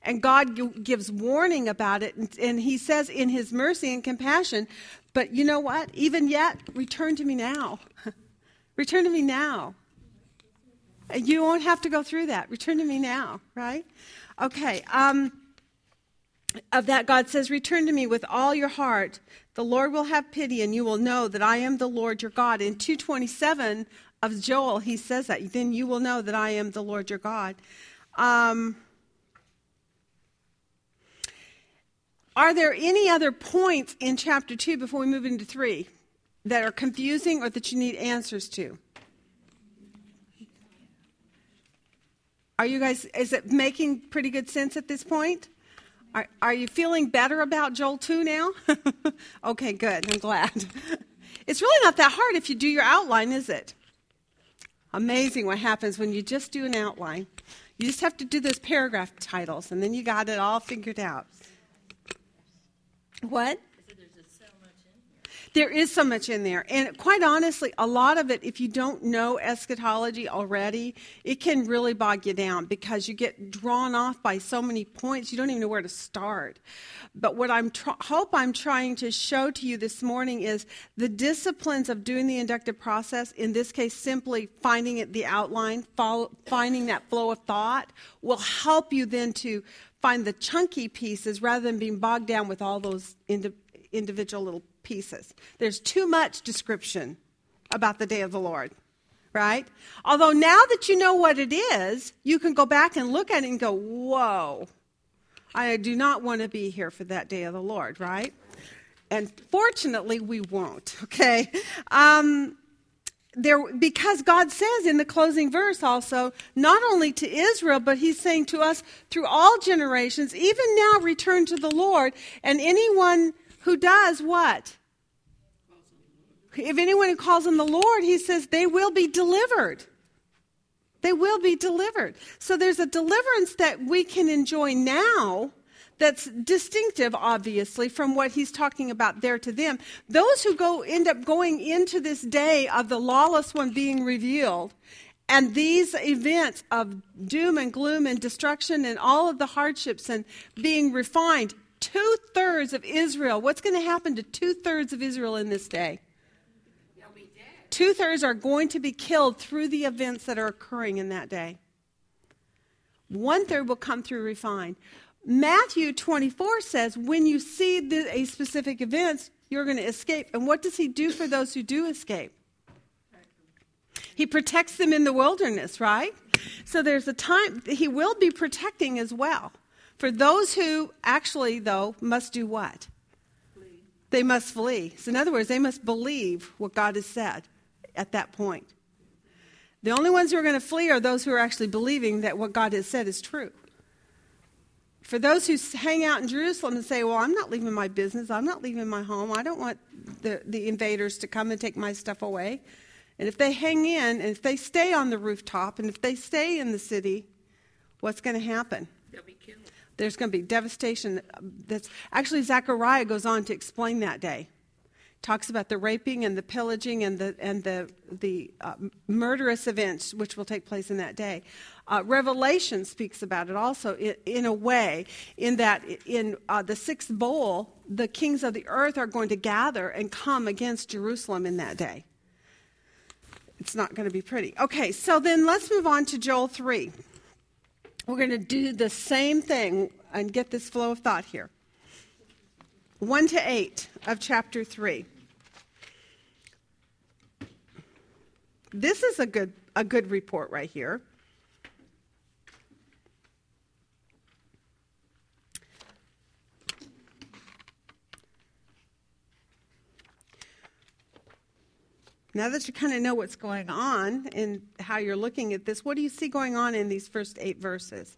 And God gives warning about it, and, and He says in His mercy and compassion, but you know what? Even yet, return to me now. return to me now. You won't have to go through that. Return to me now, right? Okay. Um, of that God says, Return to me with all your heart. The Lord will have pity, and you will know that I am the Lord your God. In 227 of Joel, he says that. Then you will know that I am the Lord your God. Um, are there any other points in chapter 2 before we move into 3 that are confusing or that you need answers to? Are you guys, is it making pretty good sense at this point? Are, are you feeling better about Joel 2 now? okay, good. I'm glad. It's really not that hard if you do your outline, is it? Amazing what happens when you just do an outline. You just have to do those paragraph titles, and then you got it all figured out. What? There is so much in there. And quite honestly, a lot of it, if you don't know eschatology already, it can really bog you down because you get drawn off by so many points, you don't even know where to start. But what I tr- hope I'm trying to show to you this morning is the disciplines of doing the inductive process, in this case, simply finding it, the outline, follow, finding that flow of thought, will help you then to find the chunky pieces rather than being bogged down with all those indi- individual little pieces. There's too much description about the day of the Lord, right? Although now that you know what it is, you can go back and look at it and go, whoa, I do not want to be here for that day of the Lord, right? And fortunately, we won't, okay? Um, there, because God says in the closing verse also, not only to Israel, but He's saying to us through all generations, even now return to the Lord, and anyone who does what? If anyone who calls on the Lord, he says they will be delivered. They will be delivered. So there's a deliverance that we can enjoy now that's distinctive, obviously, from what he's talking about there to them. Those who go end up going into this day of the lawless one being revealed, and these events of doom and gloom and destruction and all of the hardships and being refined, two thirds of Israel, what's going to happen to two thirds of Israel in this day? Two thirds are going to be killed through the events that are occurring in that day. One third will come through refined. Matthew 24 says, when you see the, a specific event, you're going to escape. And what does he do for those who do escape? He protects them in the wilderness, right? So there's a time, he will be protecting as well. For those who actually, though, must do what? Flee. They must flee. So, in other words, they must believe what God has said at that point. The only ones who are going to flee are those who are actually believing that what God has said is true. For those who hang out in Jerusalem and say, Well, I'm not leaving my business, I'm not leaving my home, I don't want the, the invaders to come and take my stuff away. And if they hang in, and if they stay on the rooftop, and if they stay in the city, what's going to happen? They'll be killed. There's going to be devastation. That's actually Zechariah goes on to explain that day talks about the raping and the pillaging and the and the the uh, murderous events which will take place in that day. Uh, Revelation speaks about it also in, in, a way, in that in uh, the sixth bowl, the kings of the earth are going to gather and come against Jerusalem in that day. It's not going to be pretty. Okay, so then let's move on to Joel 3. We're going to do the same thing and get this flow of thought here. 1 to 8 of chapter 3. This is a good, a good report right here. Now that you kind of know what's going on and how you're looking at this, what do you see going on in these first eight verses?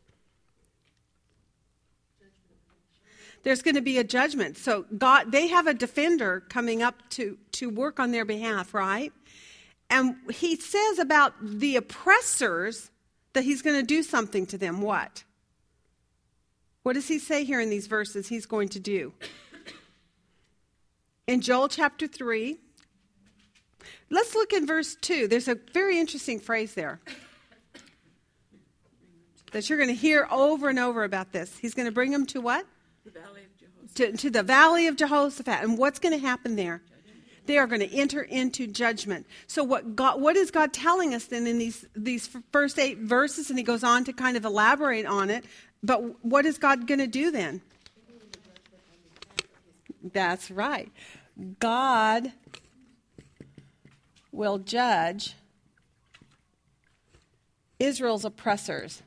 there's going to be a judgment. So God, they have a defender coming up to, to work on their behalf, right? And he says about the oppressors that he's going to do something to them. What? What does he say here in these verses he's going to do? In Joel chapter 3, let's look in verse 2. There's a very interesting phrase there that you're going to hear over and over about this. He's going to bring them to what? The valley of Jehoshaphat. To, to the valley of Jehoshaphat. And what's going to happen there? They are going to enter into judgment. So what God, what is God telling us then in these these first eight verses? And He goes on to kind of elaborate on it. But what is God going to do then? That's right. God will judge Israel's oppressors.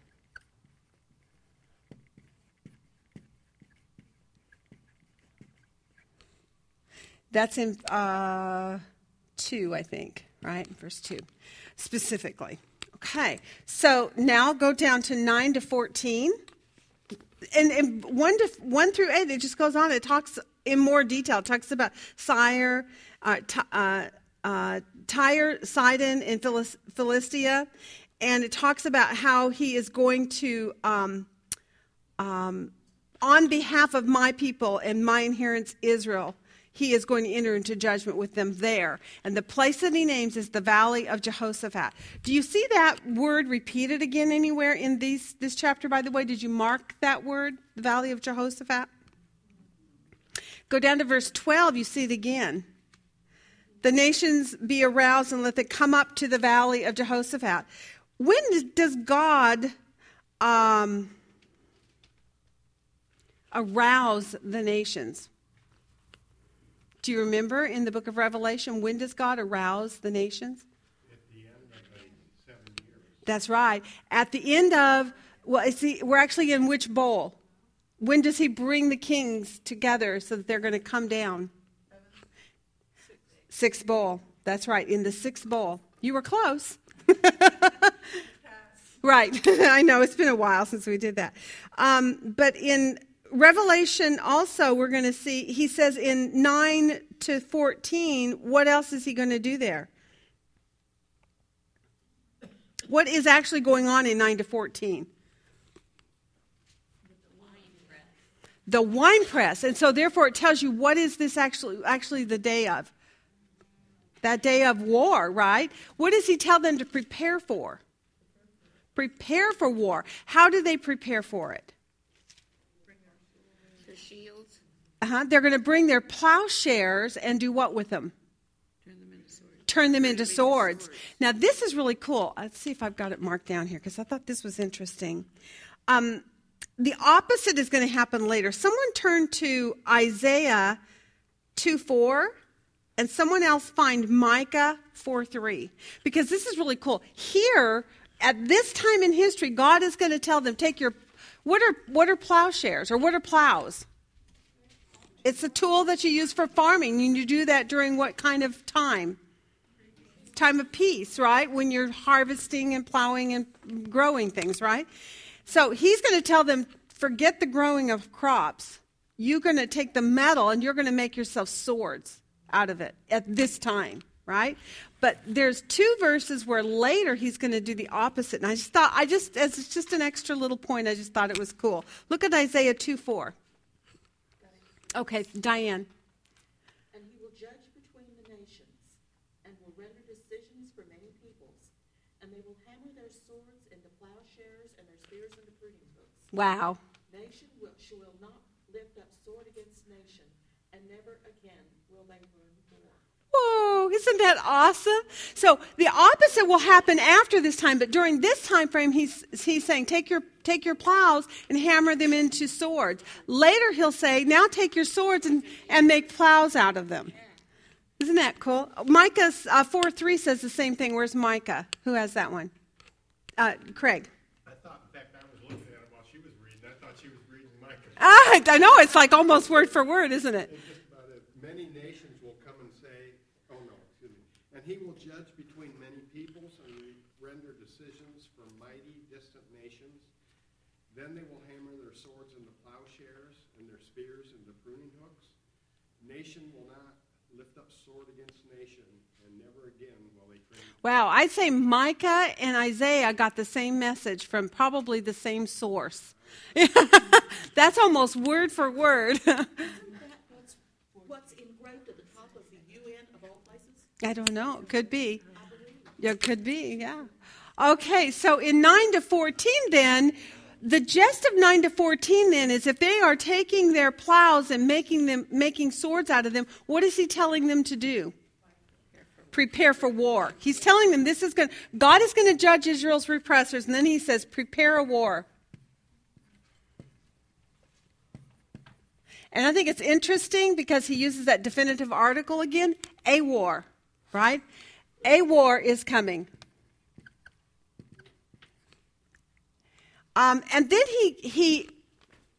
That's in uh, 2, I think, right? Verse 2, specifically. Okay, so now go down to 9 to 14. And, and 1, to, 1 through 8, it just goes on. It talks in more detail. It talks about Sire, uh, t- uh, uh, Tyre, Sidon, and Philis- Philistia. And it talks about how he is going to, um, um, on behalf of my people and my inheritance, Israel, he is going to enter into judgment with them there. And the place that he names is the valley of Jehoshaphat. Do you see that word repeated again anywhere in these, this chapter, by the way? Did you mark that word, the valley of Jehoshaphat? Go down to verse 12, you see it again. The nations be aroused and let them come up to the valley of Jehoshaphat. When does God um, arouse the nations? Do you remember in the book of Revelation, when does God arouse the nations? At the end of seven years. That's right. At the end of, well, see, we're actually in which bowl? When does he bring the kings together so that they're going to come down? Sixth bowl. That's right, in the sixth bowl. You were close. right. I know, it's been a while since we did that. Um, but in Revelation, also, we're going to see, he says in 9 to 14, what else is he going to do there? What is actually going on in 9 to 14? The wine press. And so therefore it tells you what is this actually actually the day of? That day of war, right? What does he tell them to prepare for? Prepare for war. How do they prepare for it? Their shields, Uh-huh. They're going to bring their plowshares and do what with them? turn them into swords. Turn them into swords. Now, this is really cool. Let's see if I've got it marked down here because I thought this was interesting. Um, the opposite is going to happen later. Someone turn to Isaiah 2 4, and someone else find Micah 4 3. Because this is really cool. Here, at this time in history, God is going to tell them, take your, what are, what are plowshares or what are plows? It's a tool that you use for farming, and you do that during what kind of time? Time of peace, right? When you're harvesting and plowing and growing things, right? So he's going to tell them, forget the growing of crops. You're going to take the metal and you're going to make yourself swords out of it at this time, right? But there's two verses where later he's going to do the opposite. And I just thought, I just, as it's just an extra little point, I just thought it was cool. Look at Isaiah 2 4. Okay, Diane. And he will judge between the nations, and will render decisions for many peoples. And they will hammer their swords into plowshares and their spears into pruning hooks. Wow. Nation will, she will not lift up sword against nation, and never again will they learn war. Whoa, isn't that awesome? So the opposite will happen after this time, but during this time frame, he's, he's saying, take your, take your plows and hammer them into swords. Later, he'll say, now take your swords and, and make plows out of them. Isn't that cool? Micah uh, 4 3 says the same thing. Where's Micah? Who has that one? Uh, Craig. I thought, in fact, I was looking at it while she was reading. I thought she was reading Micah. Ah, I know, it's like almost word for word, isn't it? It's just about it. Many nations will come and say, oh no, excuse me. And he will judge between many peoples and render decisions for mighty distant nations. Then they will hammer their swords into plowshares and their spears into pruning hooks. Nation will not lift up sword against nation, and never again will they train. Wow, I'd say Micah and Isaiah got the same message from probably the same source. That's almost word for word. Isn't that what's, what's engraved at the top of the UN of all places? I don't know. Could be. Yeah, could be, yeah. Okay, so in 9 to 14, then, the gist of 9 to 14 then is if they are taking their plows and making them making swords out of them, what is he telling them to do? Prepare for war. He's telling them this is going God is going to judge Israel's repressors, and then he says, prepare a war. And I think it's interesting because he uses that definitive article again a war, right? A war is coming. Um, and then he, he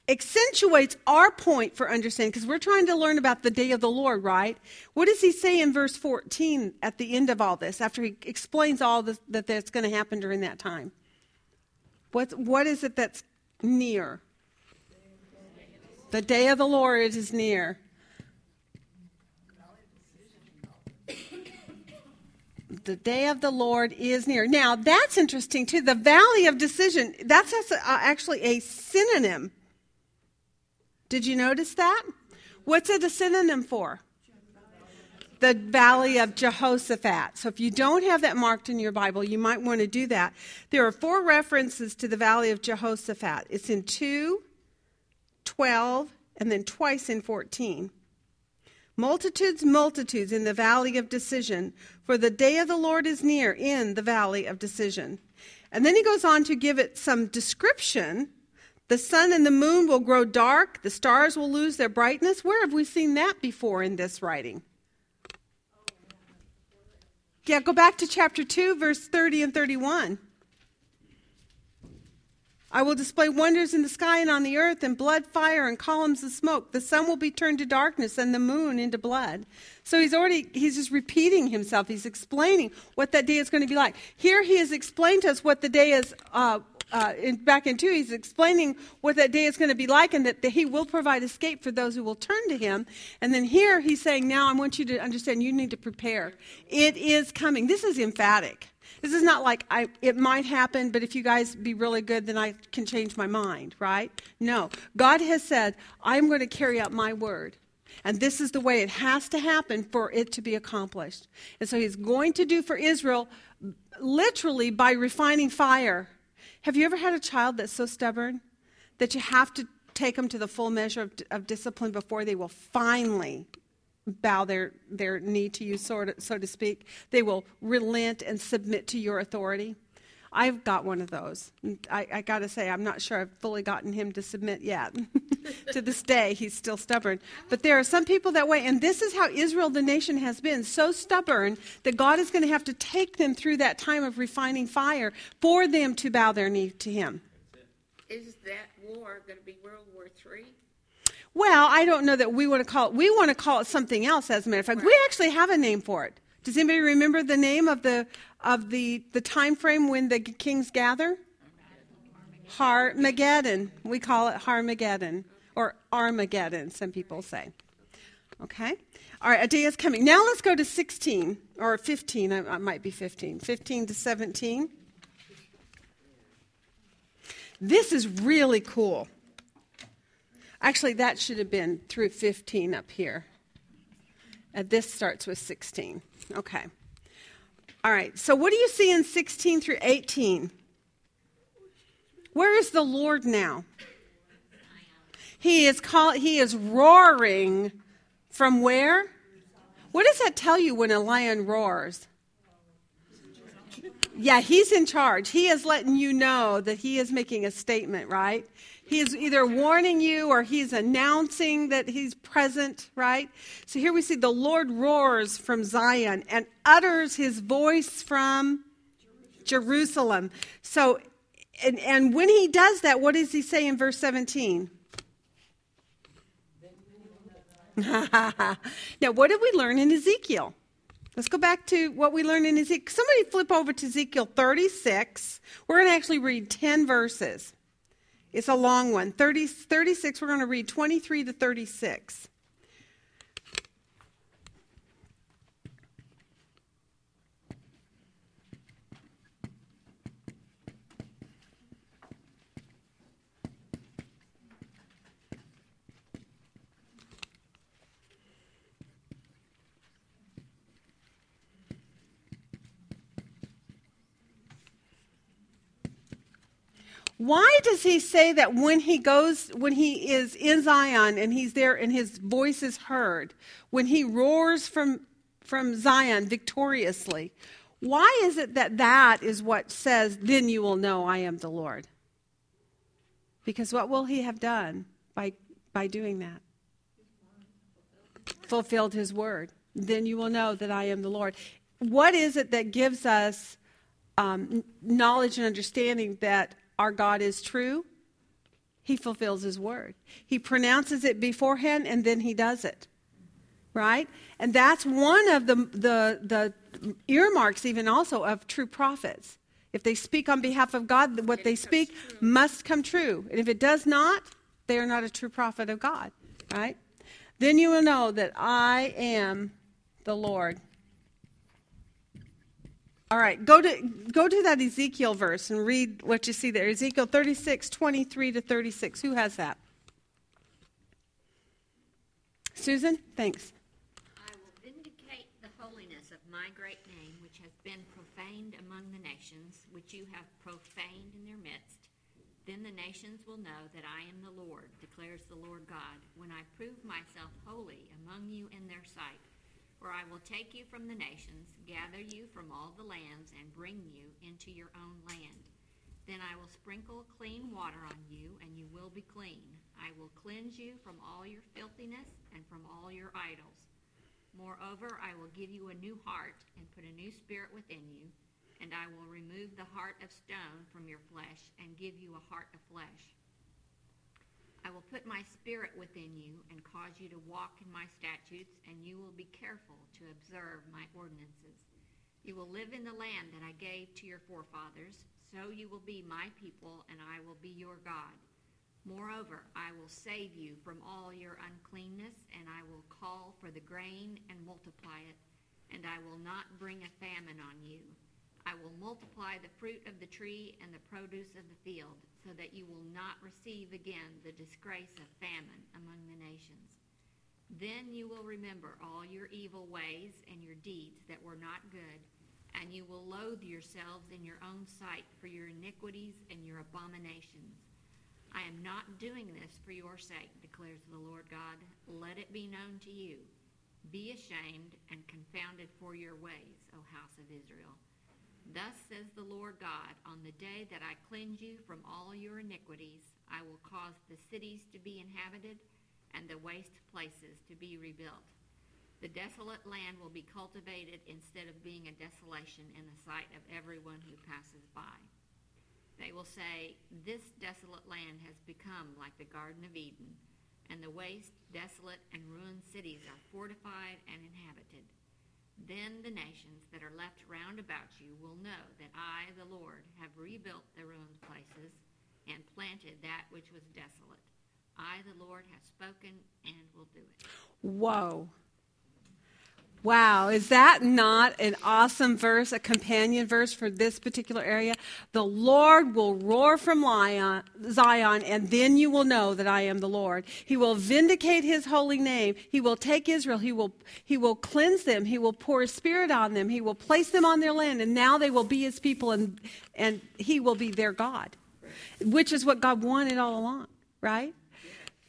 accentuates our point for understanding because we're trying to learn about the day of the Lord, right? What does he say in verse 14 at the end of all this after he explains all this, that that's going to happen during that time? What, what is it that's near? The day of the Lord is near. The day of the Lord is near. Now, that's interesting too. The valley of decision, that's actually a synonym. Did you notice that? What's it a synonym for? The valley of Jehoshaphat. So if you don't have that marked in your Bible, you might want to do that. There are four references to the valley of Jehoshaphat. It's in 2, 12, and then twice in 14. Multitudes, multitudes in the valley of decision, for the day of the Lord is near in the valley of decision. And then he goes on to give it some description. The sun and the moon will grow dark, the stars will lose their brightness. Where have we seen that before in this writing? Yeah, go back to chapter 2, verse 30 and 31. I will display wonders in the sky and on the earth, and blood, fire, and columns of smoke. The sun will be turned to darkness, and the moon into blood. So he's already, he's just repeating himself. He's explaining what that day is going to be like. Here he has explained to us what the day is, uh, uh, in, back in 2, he's explaining what that day is going to be like and that he will provide escape for those who will turn to him. And then here he's saying, now I want you to understand you need to prepare. It is coming. This is emphatic. This is not like I, it might happen, but if you guys be really good, then I can change my mind, right? No. God has said, I'm going to carry out my word. And this is the way it has to happen for it to be accomplished. And so he's going to do for Israel literally by refining fire. Have you ever had a child that's so stubborn that you have to take them to the full measure of, of discipline before they will finally bow their, their knee to you, so to, so to speak. They will relent and submit to your authority. I've got one of those. I, I got to say, I'm not sure I've fully gotten him to submit yet. to this day, he's still stubborn. But there are some people that way, and this is how Israel, the nation, has been so stubborn that God is going to have to take them through that time of refining fire for them to bow their knee to Him. Is that war going to be World War III? Well, I don't know that we want to call it. We want to call it something else. As a matter of fact, right. we actually have a name for it. Does anybody remember the name of the of the the time frame when the kings gather? Harmageddon. We call it Harmageddon or Armageddon. Some people say. Okay. All right. A day is coming. Now let's go to 16 or 15. I, might be 15. 15 to 17. This is really cool. Actually, that should have been through 15 up here. And this starts with 16. Okay. All right. So, what do you see in 16 through 18? Where is the Lord now? He is call, he is roaring from where? What does that tell you when a lion roars? Yeah, he's in charge. He is letting you know that he is making a statement, right? He is either warning you or he's announcing that he's present, right? So here we see the Lord roars from Zion and utters his voice from Jerusalem. So, and, and when he does that, what does he say in verse 17? now, what did we learn in Ezekiel? Let's go back to what we learned in Ezekiel. Somebody flip over to Ezekiel 36. We're going to actually read 10 verses. It's a long one. 30, 36, we're going to read 23 to 36. Why does he say that when he goes, when he is in Zion and he's there and his voice is heard, when he roars from, from Zion victoriously, why is it that that is what says, then you will know I am the Lord? Because what will he have done by, by doing that? fulfilled his word. Then you will know that I am the Lord. What is it that gives us um, knowledge and understanding that our God is true? He fulfills his word. He pronounces it beforehand and then he does it. Right? And that's one of the, the, the earmarks, even also, of true prophets. If they speak on behalf of God, what they speak must come true. And if it does not, they are not a true prophet of God. Right? Then you will know that I am the Lord. All right, go to go to that Ezekiel verse and read what you see there. Ezekiel 36, 23 to 36. Who has that? Susan? Thanks. I will vindicate the holiness of my great name, which has been profaned among the nations, which you have profaned in their midst. Then the nations will know that I am the Lord, declares the Lord God, when I prove myself holy among you in their sight. For I will take you from the nations, gather you from all the lands, and bring you into your own land. Then I will sprinkle clean water on you, and you will be clean. I will cleanse you from all your filthiness and from all your idols. Moreover, I will give you a new heart and put a new spirit within you, and I will remove the heart of stone from your flesh and give you a heart of flesh. I will put my spirit within you and cause you to walk in my statutes, and you will be careful to observe my ordinances. You will live in the land that I gave to your forefathers, so you will be my people, and I will be your God. Moreover, I will save you from all your uncleanness, and I will call for the grain and multiply it, and I will not bring a famine on you. I will multiply the fruit of the tree and the produce of the field, so that you will not receive again the disgrace of famine among the nations. Then you will remember all your evil ways and your deeds that were not good, and you will loathe yourselves in your own sight for your iniquities and your abominations. I am not doing this for your sake, declares the Lord God. Let it be known to you. Be ashamed and confounded for your ways, O house of Israel. Thus says the Lord God, on the day that I cleanse you from all your iniquities, I will cause the cities to be inhabited and the waste places to be rebuilt. The desolate land will be cultivated instead of being a desolation in the sight of everyone who passes by. They will say, This desolate land has become like the Garden of Eden, and the waste, desolate, and ruined cities are fortified and inhabited. Then the nations that are left round about you will know that I, the Lord, have rebuilt the ruined places and planted that which was desolate. I, the Lord, have spoken and will do it. Whoa. Wow, is that not an awesome verse, a companion verse for this particular area? The Lord will roar from Zion, and then you will know that I am the Lord. He will vindicate his holy name. He will take Israel. He will, he will cleanse them. He will pour his spirit on them. He will place them on their land, and now they will be his people, and, and he will be their God, which is what God wanted all along, right?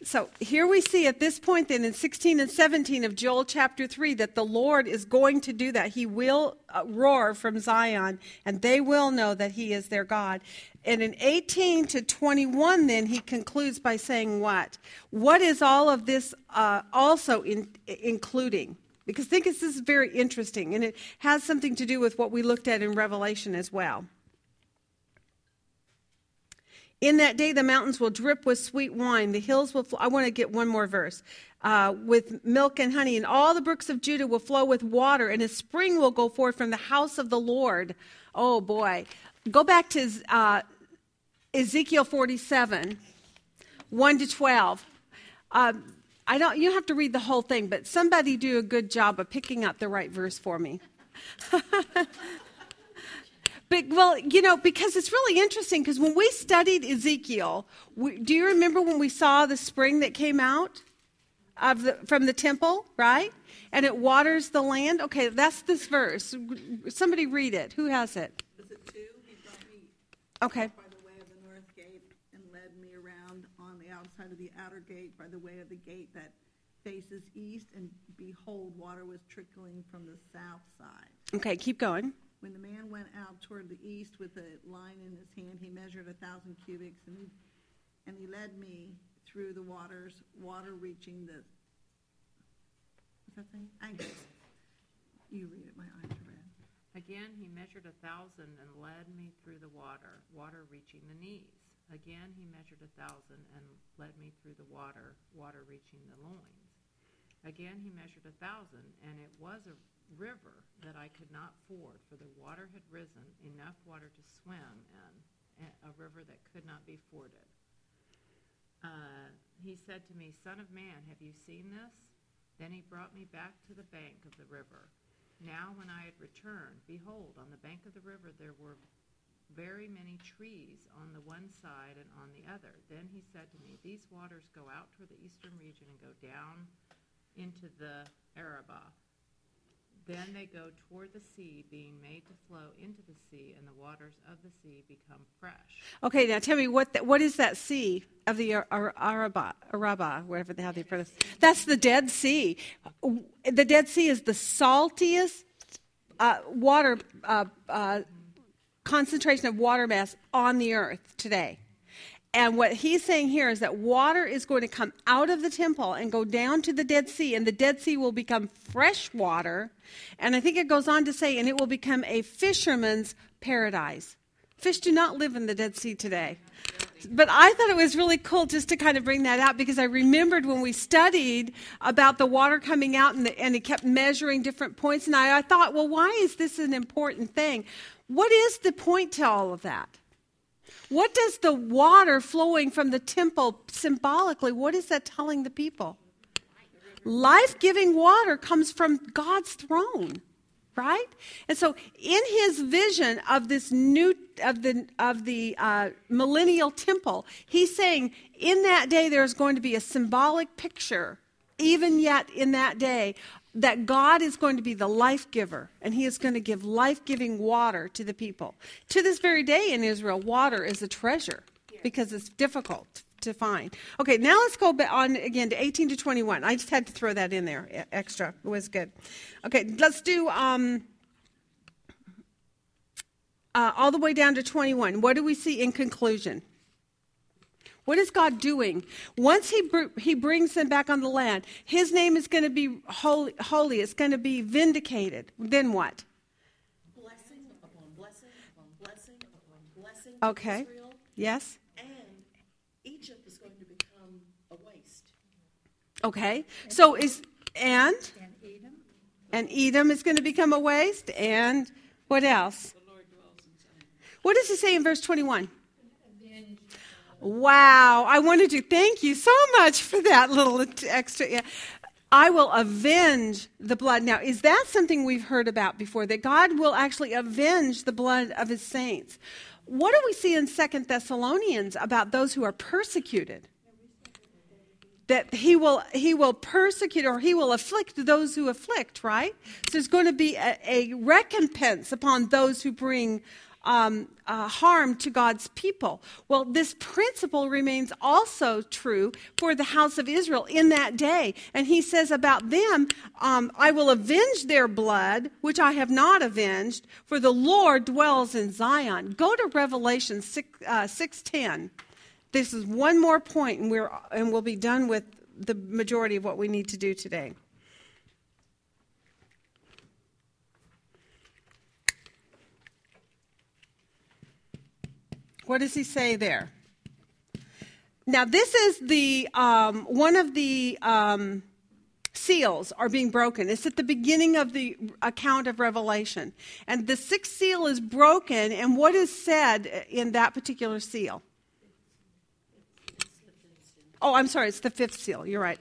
So here we see at this point, then in 16 and 17 of Joel chapter 3, that the Lord is going to do that. He will uh, roar from Zion, and they will know that He is their God. And in 18 to 21, then he concludes by saying, What? What is all of this uh, also in, including? Because I think this is very interesting, and it has something to do with what we looked at in Revelation as well. In that day, the mountains will drip with sweet wine. The hills will flow. I want to get one more verse. Uh, with milk and honey, and all the brooks of Judah will flow with water, and a spring will go forth from the house of the Lord. Oh boy. Go back to uh, Ezekiel 47, 1 to 12. Um, I don't, you have to read the whole thing, but somebody do a good job of picking up the right verse for me. But, well, you know, because it's really interesting because when we studied Ezekiel, we, do you remember when we saw the spring that came out of the, from the temple, right? And it waters the land? Okay, that's this verse. Somebody read it. Who has it? Was it two? He brought me Okay. by the way of the north gate and led me around on the outside of the outer gate by the way of the gate that faces east, and behold, water was trickling from the south side. Okay, keep going. When the man went out toward the east with a line in his hand, he measured a thousand cubits, and he, and he led me through the waters, water reaching the, was Kathleen? Anxious. You read it, my eyes are red. Again, he measured a thousand and led me through the water, water reaching the knees. Again, he measured a thousand and led me through the water, water reaching the loins. Again, he measured a thousand, and it was a river that I could not ford, for the water had risen, enough water to swim in, a river that could not be forded. Uh, he said to me, Son of man, have you seen this? Then he brought me back to the bank of the river. Now, when I had returned, behold, on the bank of the river there were very many trees on the one side and on the other. Then he said to me, These waters go out toward the eastern region and go down into the Arabah. Then they go toward the sea, being made to flow into the sea, and the waters of the sea become fresh. Okay, now tell me what the, what is that sea of the Ar- Ar- Araba, Araba, whatever the they pronounce. That's the Dead Sea. The Dead Sea is the saltiest uh, water uh, uh, concentration of water mass on the earth today. And what he's saying here is that water is going to come out of the temple and go down to the Dead Sea, and the Dead Sea will become fresh water. And I think it goes on to say, and it will become a fisherman's paradise. Fish do not live in the Dead Sea today. But I thought it was really cool just to kind of bring that out because I remembered when we studied about the water coming out and, the, and it kept measuring different points. And I, I thought, well, why is this an important thing? What is the point to all of that? What does the water flowing from the temple symbolically, what is that telling the people? Life giving water comes from God's throne, right? And so, in his vision of this new, of the, of the uh, millennial temple, he's saying in that day there's going to be a symbolic picture, even yet in that day, that God is going to be the life giver and he is going to give life giving water to the people. To this very day in Israel, water is a treasure because it's difficult to find. Okay, now let's go on again to 18 to 21. I just had to throw that in there extra. It was good. Okay, let's do um, uh, all the way down to 21. What do we see in conclusion? What is God doing? Once he, br- he brings them back on the land, his name is going to be holy, holy. It's going to be vindicated. Then what? Blessing upon blessing upon blessing upon blessing. Okay. Israel, Yes? and Egypt is going to become a waste. Okay. So is, and? And Edom? And Edom is going to become a waste. And what else? What does it say in verse 21? Wow, I wanted to thank you so much for that little extra. Yeah. I will avenge the blood. Now, is that something we've heard about before? That God will actually avenge the blood of his saints. What do we see in Second Thessalonians about those who are persecuted? That he will he will persecute or he will afflict those who afflict, right? So there's going to be a, a recompense upon those who bring um, uh, harm to God's people. Well, this principle remains also true for the house of Israel in that day. And he says about them, um, I will avenge their blood, which I have not avenged, for the Lord dwells in Zion. Go to Revelation 6, uh, 6.10. This is one more point, and, we're, and we'll be done with the majority of what we need to do today. What does he say there? Now, this is the um, one of the um, seals are being broken. It's at the beginning of the account of Revelation, and the sixth seal is broken. And what is said in that particular seal? Oh, I'm sorry. It's the fifth seal. You're right.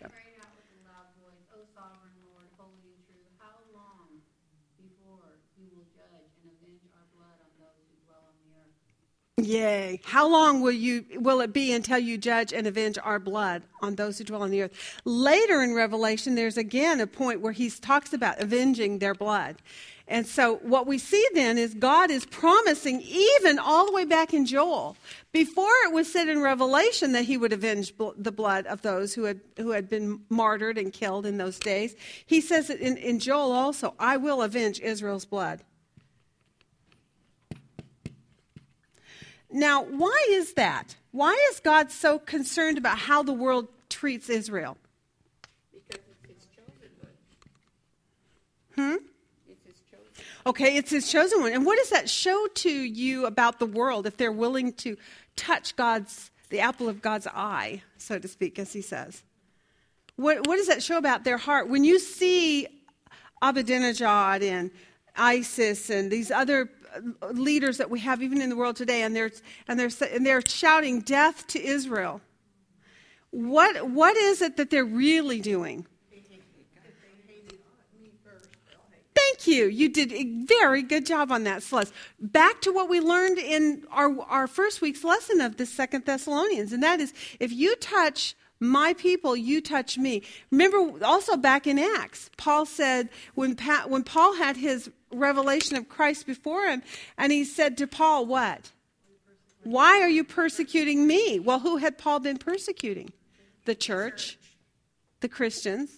Yay. How long will you will it be until you judge and avenge our blood on those who dwell on the earth? Later in Revelation there's again a point where he talks about avenging their blood. And so what we see then is God is promising even all the way back in Joel before it was said in Revelation that he would avenge bl- the blood of those who had who had been martyred and killed in those days. He says it in, in Joel also, I will avenge Israel's blood. Now, why is that? Why is God so concerned about how the world treats Israel? Because it's his chosen one. Hmm? It's his chosen one. Okay, it's his chosen one. And what does that show to you about the world if they're willing to touch God's, the apple of God's eye, so to speak, as he says? What, what does that show about their heart? When you see Ahmadinejad and ISIS and these other leaders that we have even in the world today, and they're, and they're, and they're shouting death to Israel, what, what is it that they're really doing? Thank you. You did a very good job on that, Celeste. Back to what we learned in our, our first week's lesson of the Second Thessalonians, and that is if you touch my people, you touch me. Remember, also back in Acts, Paul said when, pa- when Paul had his revelation of Christ before him, and he said to Paul, What? Why are you persecuting me? Well, who had Paul been persecuting? The church, the Christians.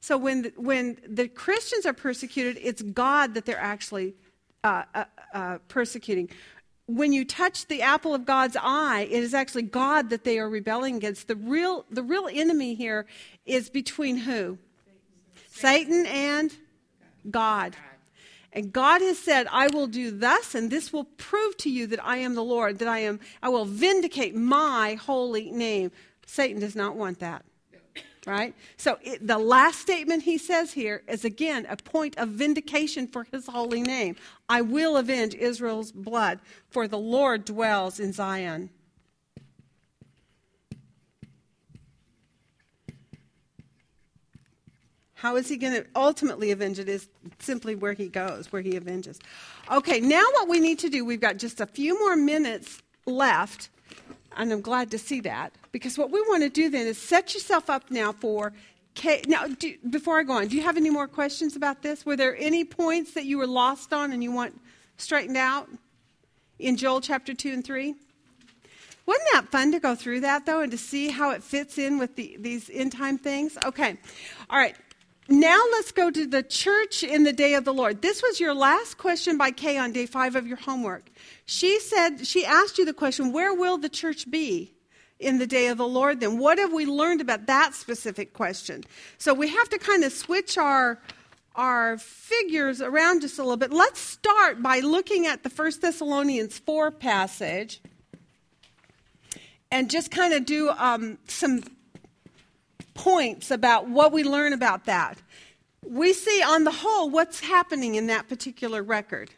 So when the, when the Christians are persecuted, it's God that they're actually uh, uh, uh, persecuting. When you touch the apple of God's eye, it is actually God that they are rebelling against. The real the real enemy here is between who? Satan and God. And God has said, I will do thus, and this will prove to you that I am the Lord, that I am I will vindicate my holy name. Satan does not want that right? So it, the last statement he says here is again a point of vindication for his holy name. I will avenge Israel's blood, for the Lord dwells in Zion. How is he going to ultimately avenge it is simply where he goes, where he avenges. Okay, now what we need to do, we've got just a few more minutes left and I'm glad to see that because what we want to do then is set yourself up now for. Now, do, before I go on, do you have any more questions about this? Were there any points that you were lost on and you want straightened out in Joel chapter 2 and 3? Wasn't that fun to go through that, though, and to see how it fits in with the, these end time things? Okay. All right. Now let's go to the church in the day of the Lord. This was your last question by Kay on day five of your homework. She said, she asked you the question, where will the church be in the day of the Lord then? What have we learned about that specific question? So we have to kind of switch our our figures around just a little bit. Let's start by looking at the First Thessalonians 4 passage and just kind of do um, some points about what we learn about that. We see on the whole what's happening in that particular record.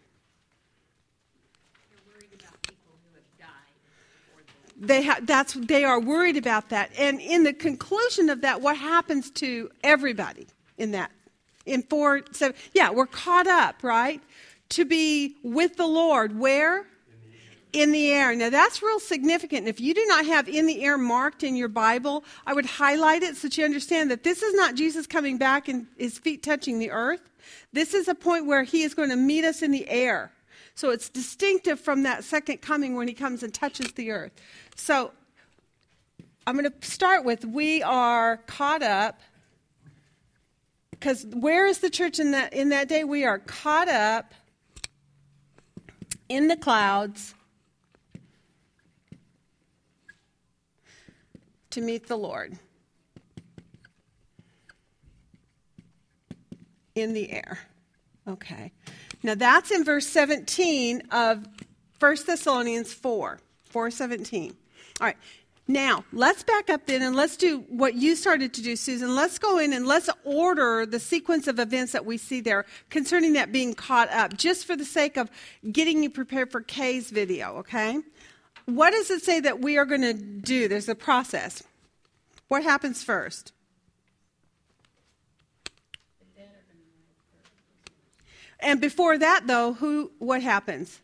They ha- that's they are worried about that, and in the conclusion of that, what happens to everybody in that? In four, seven, yeah, we're caught up, right? To be with the Lord. Where? In the air. Now that's real significant. If you do not have in the air marked in your Bible, I would highlight it so that you understand that this is not Jesus coming back and his feet touching the earth. This is a point where he is going to meet us in the air. So it's distinctive from that second coming when he comes and touches the earth. So I'm going to start with we are caught up because where is the church in that in that day? We are caught up in the clouds to meet the Lord in the air. Okay. Now that's in verse 17 of 1 Thessalonians 4. 417. All right. Now, let's back up then and let's do what you started to do, Susan. Let's go in and let's order the sequence of events that we see there concerning that being caught up, just for the sake of getting you prepared for Kay's video, okay? What does it say that we are going to do? There's a process. What happens first? And before that, though, who? What happens?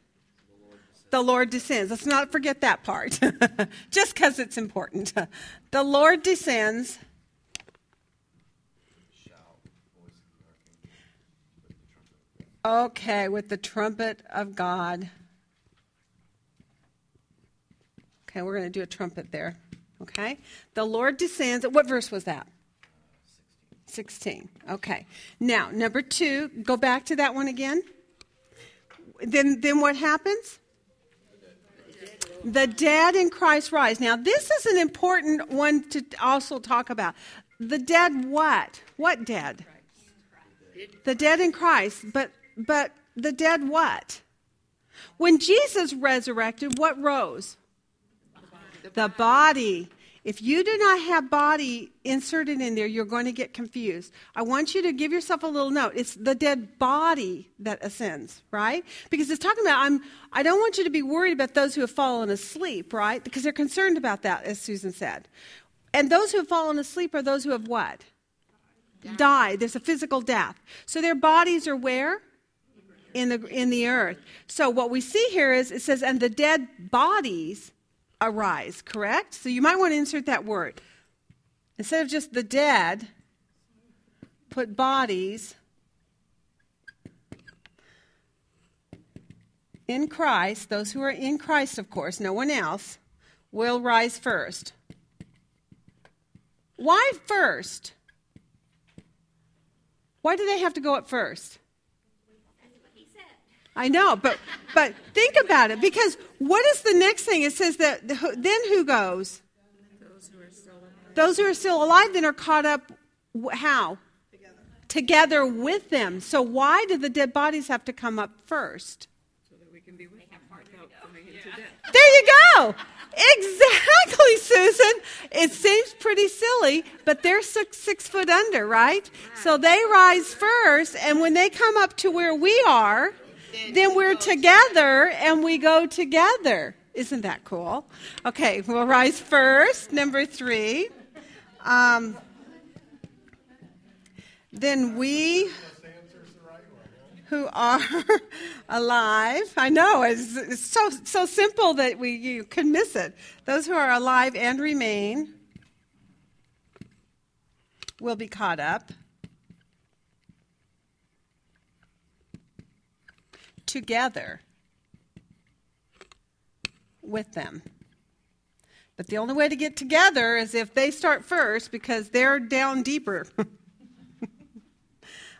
The Lord descends. Let's not forget that part, just because it's important. the Lord descends. Okay, with the trumpet of God. Okay, we're going to do a trumpet there. Okay? The Lord descends. What verse was that? 16. Okay. Now, number two, go back to that one again. Then, then what happens? The dead in Christ rise. Now, this is an important one to also talk about. The dead what? What dead? The dead in Christ. But but the dead what? When Jesus resurrected, what rose? The body. If you do not have body inserted in there, you're going to get confused. I want you to give yourself a little note. It's the dead body that ascends, right? Because it's talking about I'm I don't want you to be worried about those who have fallen asleep, right? Because they're concerned about that, as Susan said. And those who have fallen asleep are those who have what? Died. Died. There's a physical death. So their bodies are where? In the in the earth. So what we see here is it says, and the dead bodies arise, correct? So you might want to insert that word. Instead of just the dead, put bodies in Christ, those who are in Christ, of course, no one else, will rise first. Why first? Why do they have to go up first? I know, but but think about it because what is the next thing? It says that then who goes? Those who are still alive. Those who are still alive then are caught up. How? Together. Together with them. So why do the dead bodies have to come up first? So that we can be with them without coming into death. There you go. Exactly, Susan. It seems pretty silly, but they're six, six foot under, right? So they rise first, and when they come up to where we are, then we're together and we go together. Isn't that cool? Okay, we'll rise first. Number three. Um, then we who are alive. I know it's, it's, so so simple that we you can miss it. Those who are alive and remain will be caught up. Together with them. But the only way to get together is if they start first because they're down deeper.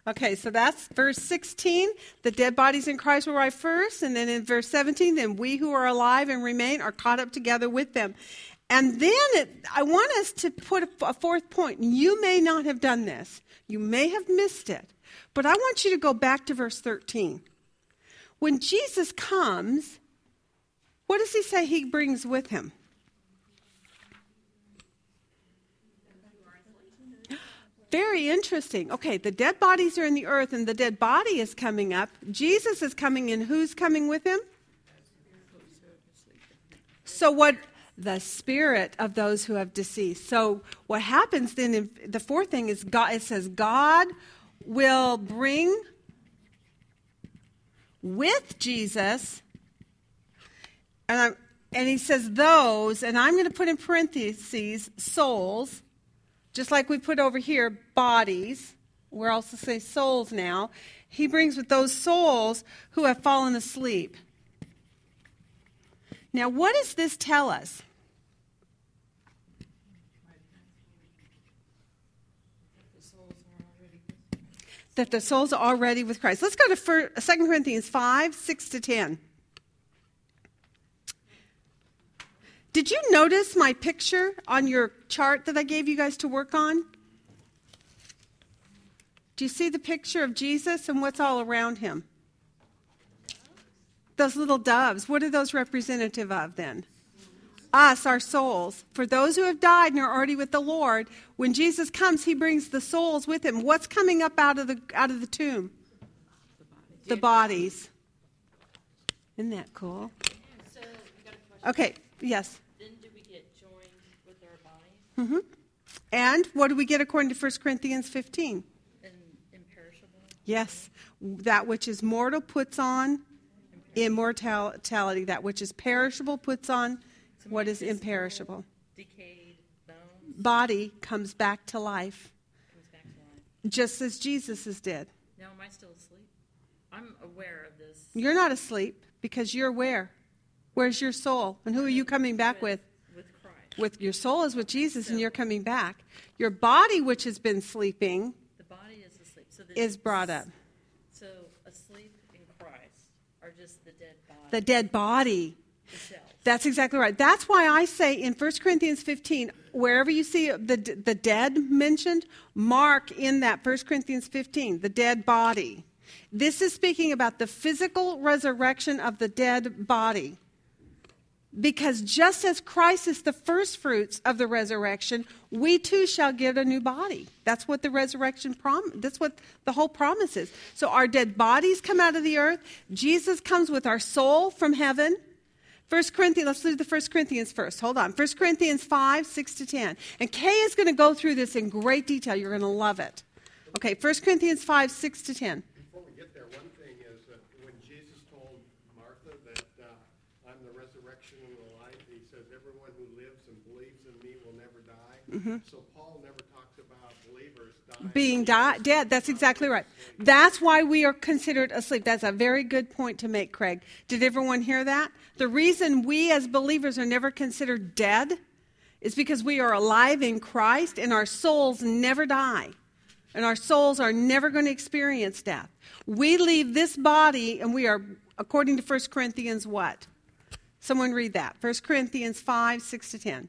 okay, so that's verse 16. The dead bodies in Christ will rise first. And then in verse 17, then we who are alive and remain are caught up together with them. And then it, I want us to put a, a fourth point. You may not have done this, you may have missed it. But I want you to go back to verse 13. When Jesus comes, what does he say he brings with him? Very interesting. Okay, the dead bodies are in the earth and the dead body is coming up. Jesus is coming in. Who's coming with him? So, what? The spirit of those who have deceased. So, what happens then? the fourth thing is God. It says God will bring with Jesus. And, and he says those, and I'm going to put in parentheses souls, just like we put over here bodies. We're also say souls now. He brings with those souls who have fallen asleep. Now, what does this tell us? That the souls are already with Christ. Let's go to 2 uh, Corinthians 5 6 to 10. Did you notice my picture on your chart that I gave you guys to work on? Do you see the picture of Jesus and what's all around him? Those little doves, what are those representative of then? Us, our souls. For those who have died and are already with the Lord, when Jesus comes, he brings the souls with him. What's coming up out of the out of the tomb? The bodies. Isn't that cool? So, okay, yes. Then do we get joined with our bodies? Mm-hmm. And what do we get according to 1 Corinthians 15? And imperishable? Yes. That which is mortal puts on immortality. That which is perishable puts on what is imperishable? Decayed bones. Body comes back to life. Comes back to life. Just as Jesus is dead. Now, am I still asleep? I'm aware of this. You're not asleep because you're where? Where's your soul? And who are you coming back with? With Christ. With your soul is with Jesus, and you're coming back. Your body, which has been sleeping, the body is asleep. So the, is brought up. So asleep in Christ are just the dead body. The dead body. That's exactly right. That's why I say in 1 Corinthians 15, wherever you see the, the dead mentioned, mark in that 1 Corinthians 15, the dead body. This is speaking about the physical resurrection of the dead body. Because just as Christ is the first fruits of the resurrection, we too shall get a new body. That's what the resurrection prom that's what the whole promise is. So our dead bodies come out of the earth. Jesus comes with our soul from heaven. First Corinthians, let's do the First Corinthians first. Hold on. First Corinthians 5, 6 to 10. And Kay is going to go through this in great detail. You're going to love it. Okay, First Corinthians 5, 6 to 10. Before we get there, one thing is that when Jesus told Martha that uh, I'm the resurrection and the life, he says, everyone who lives and believes in me will never die. So Paul never talks about believers dying. Being dead. That's exactly right. That's why we are considered asleep. That's a very good point to make, Craig. Did everyone hear that? The reason we as believers are never considered dead is because we are alive in Christ and our souls never die. And our souls are never going to experience death. We leave this body and we are, according to 1 Corinthians, what? Someone read that. 1 Corinthians 5, 6 to 10.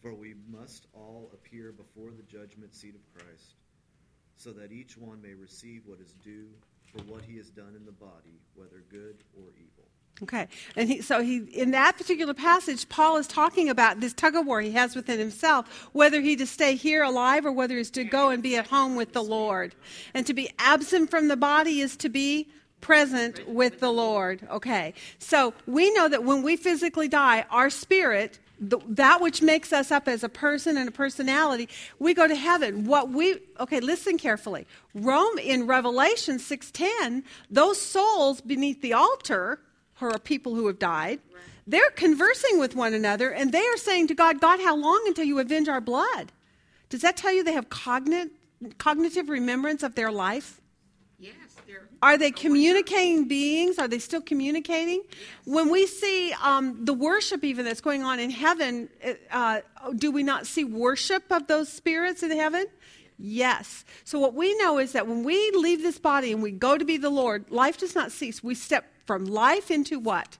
For we must all appear before the judgment seat of Christ, so that each one may receive what is due for what he has done in the body, whether good or evil. Okay. And he, so he, in that particular passage, Paul is talking about this tug of war he has within himself, whether he to stay here alive or whether he's to go and be at home with the Lord. And to be absent from the body is to be present with the Lord. Okay. So we know that when we physically die, our spirit, the, that which makes us up as a person and a personality, we go to heaven. What we okay, listen carefully. Rome in Revelation 6:10, those souls beneath the altar who are people who have died, they're conversing with one another and they are saying to God, God, how long until you avenge our blood? Does that tell you they have cognit- cognitive remembrance of their life? Are they communicating beings? Are they still communicating? When we see um, the worship, even that's going on in heaven, uh, do we not see worship of those spirits in heaven? Yes. So, what we know is that when we leave this body and we go to be the Lord, life does not cease. We step from life into what?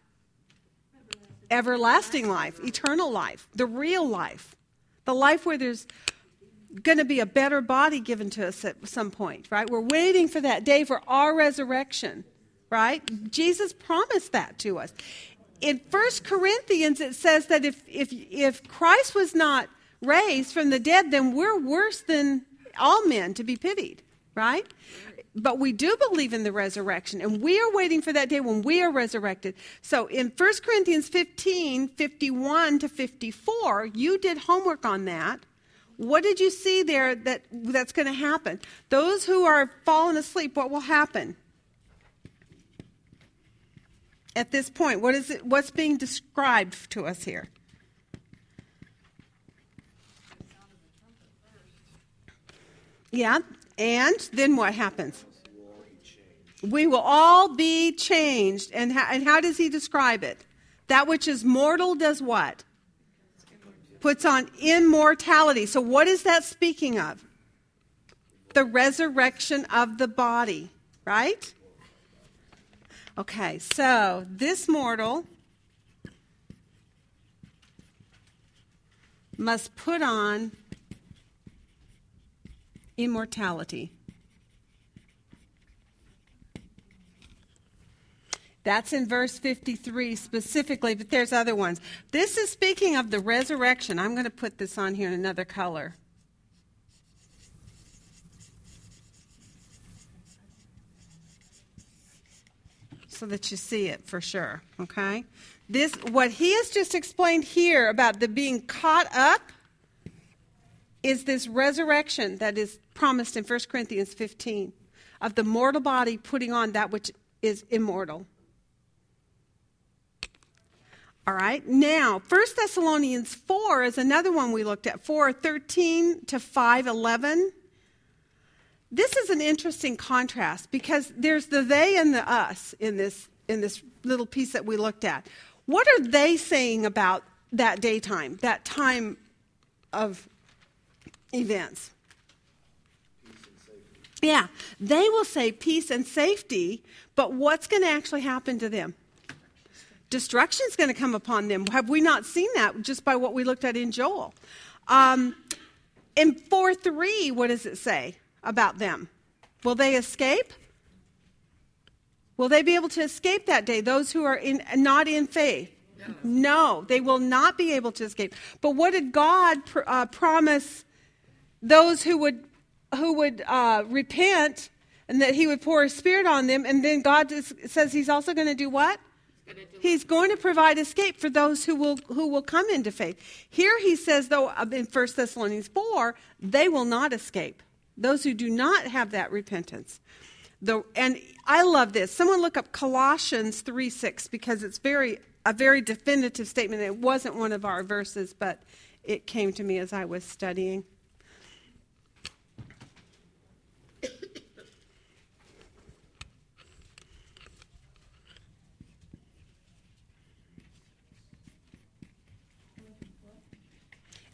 Everlasting life, eternal life, the real life, the life where there's going to be a better body given to us at some point, right? We're waiting for that day for our resurrection, right? Jesus promised that to us. In 1 Corinthians, it says that if, if, if Christ was not raised from the dead, then we're worse than all men to be pitied, right? But we do believe in the resurrection, and we are waiting for that day when we are resurrected. So in 1 Corinthians 15 51 to 54, you did homework on that. What did you see there that, that's going to happen? Those who are fallen asleep, what will happen? At this point, what is it, what's being described to us here? Yeah, and then what happens? We will all be changed. And how, and how does he describe it? That which is mortal does what? Puts on immortality. So, what is that speaking of? The resurrection of the body, right? Okay, so this mortal must put on immortality. That's in verse 53 specifically, but there's other ones. This is speaking of the resurrection. I'm going to put this on here in another color. So that you see it for sure, okay? This what he has just explained here about the being caught up is this resurrection that is promised in 1 Corinthians 15 of the mortal body putting on that which is immortal. All right. Now, 1 Thessalonians 4 is another one we looked at. 4 13 to 5 11. This is an an interesting contrast because there's the they and the us in this in this little piece that we looked at. What are they saying about that daytime, that time of events? Yeah, they will say peace and safety, but what's going to actually happen to them? Destruction is going to come upon them. Have we not seen that just by what we looked at in Joel? Um, in 4 3, what does it say about them? Will they escape? Will they be able to escape that day? Those who are in, not in faith? No, they will not be able to escape. But what did God pr- uh, promise those who would who would uh, repent and that He would pour His Spirit on them? And then God is, says He's also going to do what? He's going to provide escape for those who will who will come into faith. Here he says, though, uh, in 1 Thessalonians 4, they will not escape. Those who do not have that repentance. The, and I love this. Someone look up Colossians 3 6 because it's very a very definitive statement. It wasn't one of our verses, but it came to me as I was studying.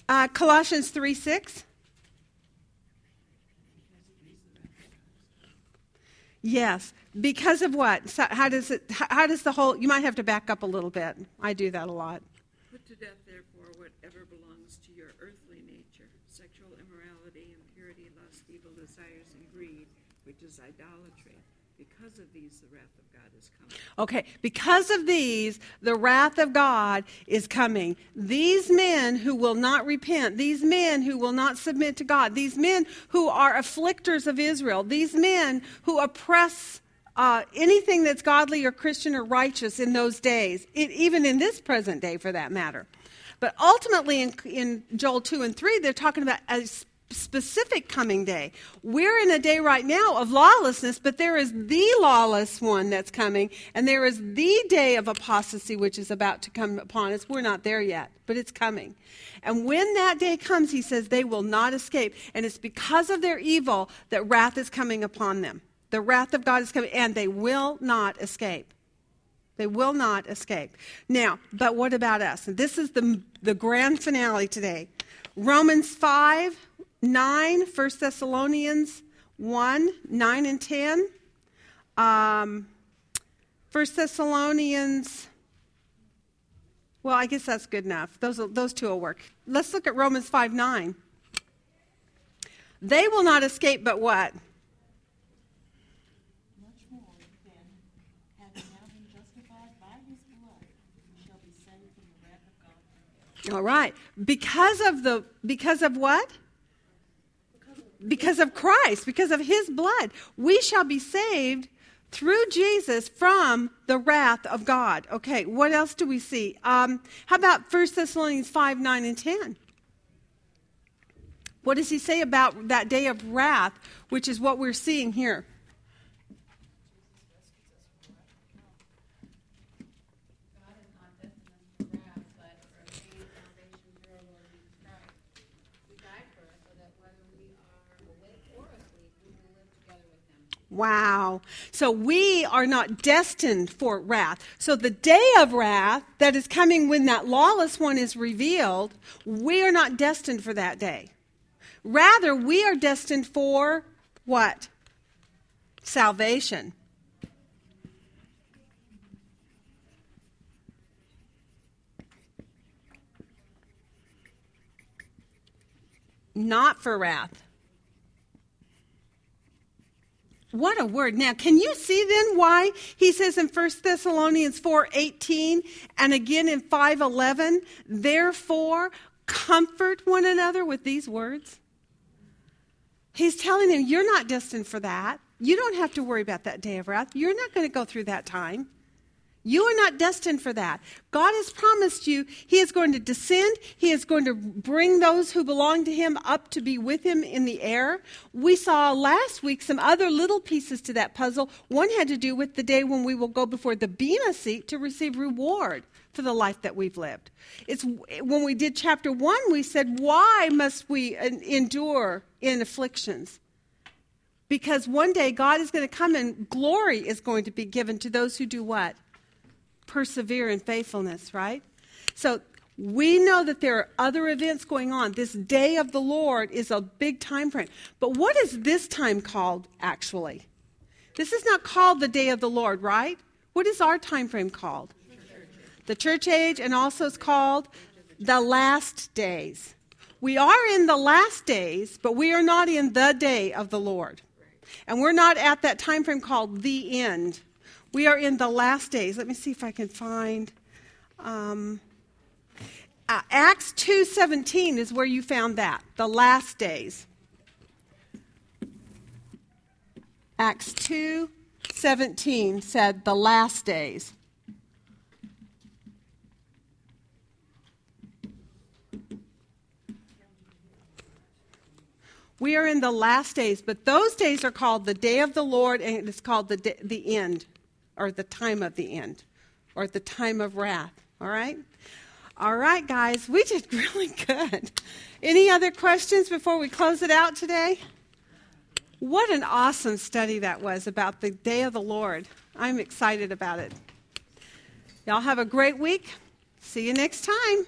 Uh, Colossians 3 6. Yes. Because of what? So how does it how does the whole you might have to back up a little bit. I do that a lot. Put to death, therefore, whatever belongs to your earthly nature sexual immorality, impurity, lust, evil desires, and greed, which is idolatry. Because of these, the wrath of is coming. Okay, because of these, the wrath of God is coming. These men who will not repent, these men who will not submit to God, these men who are afflictors of Israel, these men who oppress uh, anything that's godly or Christian or righteous in those days, it, even in this present day for that matter. But ultimately, in, in Joel 2 and 3, they're talking about a specific coming day. We're in a day right now of lawlessness, but there is the lawless one that's coming, and there is the day of apostasy which is about to come upon us. We're not there yet, but it's coming. And when that day comes, he says they will not escape, and it's because of their evil that wrath is coming upon them. The wrath of God is coming, and they will not escape. They will not escape. Now, but what about us? This is the, the grand finale today. Romans 5 9, 1 Thessalonians 1, 9 and 10. Um, 1 Thessalonians, well, I guess that's good enough. Those, those two will work. Let's look at Romans 5, 9. They will not escape, but what? Much more then, having now been justified by his blood, shall be saved from the wrath of God. All right. Because of the because of what? Because of Christ, because of his blood, we shall be saved through Jesus from the wrath of God. Okay, what else do we see? Um, how about 1 Thessalonians 5, 9, and 10? What does he say about that day of wrath, which is what we're seeing here? God has not destined us to wrath, but for obtaining salvation through our Lord Jesus Christ, who died for us, so that whether we are awake or asleep, we will live together with him. Wow. So we are not destined for wrath. So the day of wrath that is coming when that lawless one is revealed, we are not destined for that day. Rather, we are destined for what? Salvation. Not for wrath. What a word. Now, can you see then why he says in 1 Thessalonians 4:18 and again in 5:11, therefore comfort one another with these words? He's telling them you're not destined for that. You don't have to worry about that day of wrath. You're not going to go through that time. You are not destined for that. God has promised you He is going to descend. He is going to bring those who belong to Him up to be with Him in the air. We saw last week some other little pieces to that puzzle. One had to do with the day when we will go before the Bema seat to receive reward for the life that we've lived. It's when we did chapter 1 we said why must we endure in afflictions? Because one day God is going to come and glory is going to be given to those who do what? Persevere in faithfulness, right? So we know that there are other events going on. This day of the Lord is a big time frame. But what is this time called actually? This is not called the day of the Lord, right? What is our time frame called? The church age, and also it's called the last days. We are in the last days, but we are not in the day of the Lord. And we're not at that time frame called the end. We are in the last days. Let me see if I can find. Um, uh, Acts 2:17 is where you found that, the last days. Acts 2:17 said the last days. We are in the last days, but those days are called the day of the Lord, and it's called the, day, the end, or the time of the end, or the time of wrath. All right? All right, guys, we did really good. Any other questions before we close it out today? What an awesome study that was about the day of the Lord. I'm excited about it. Y'all have a great week. See you next time.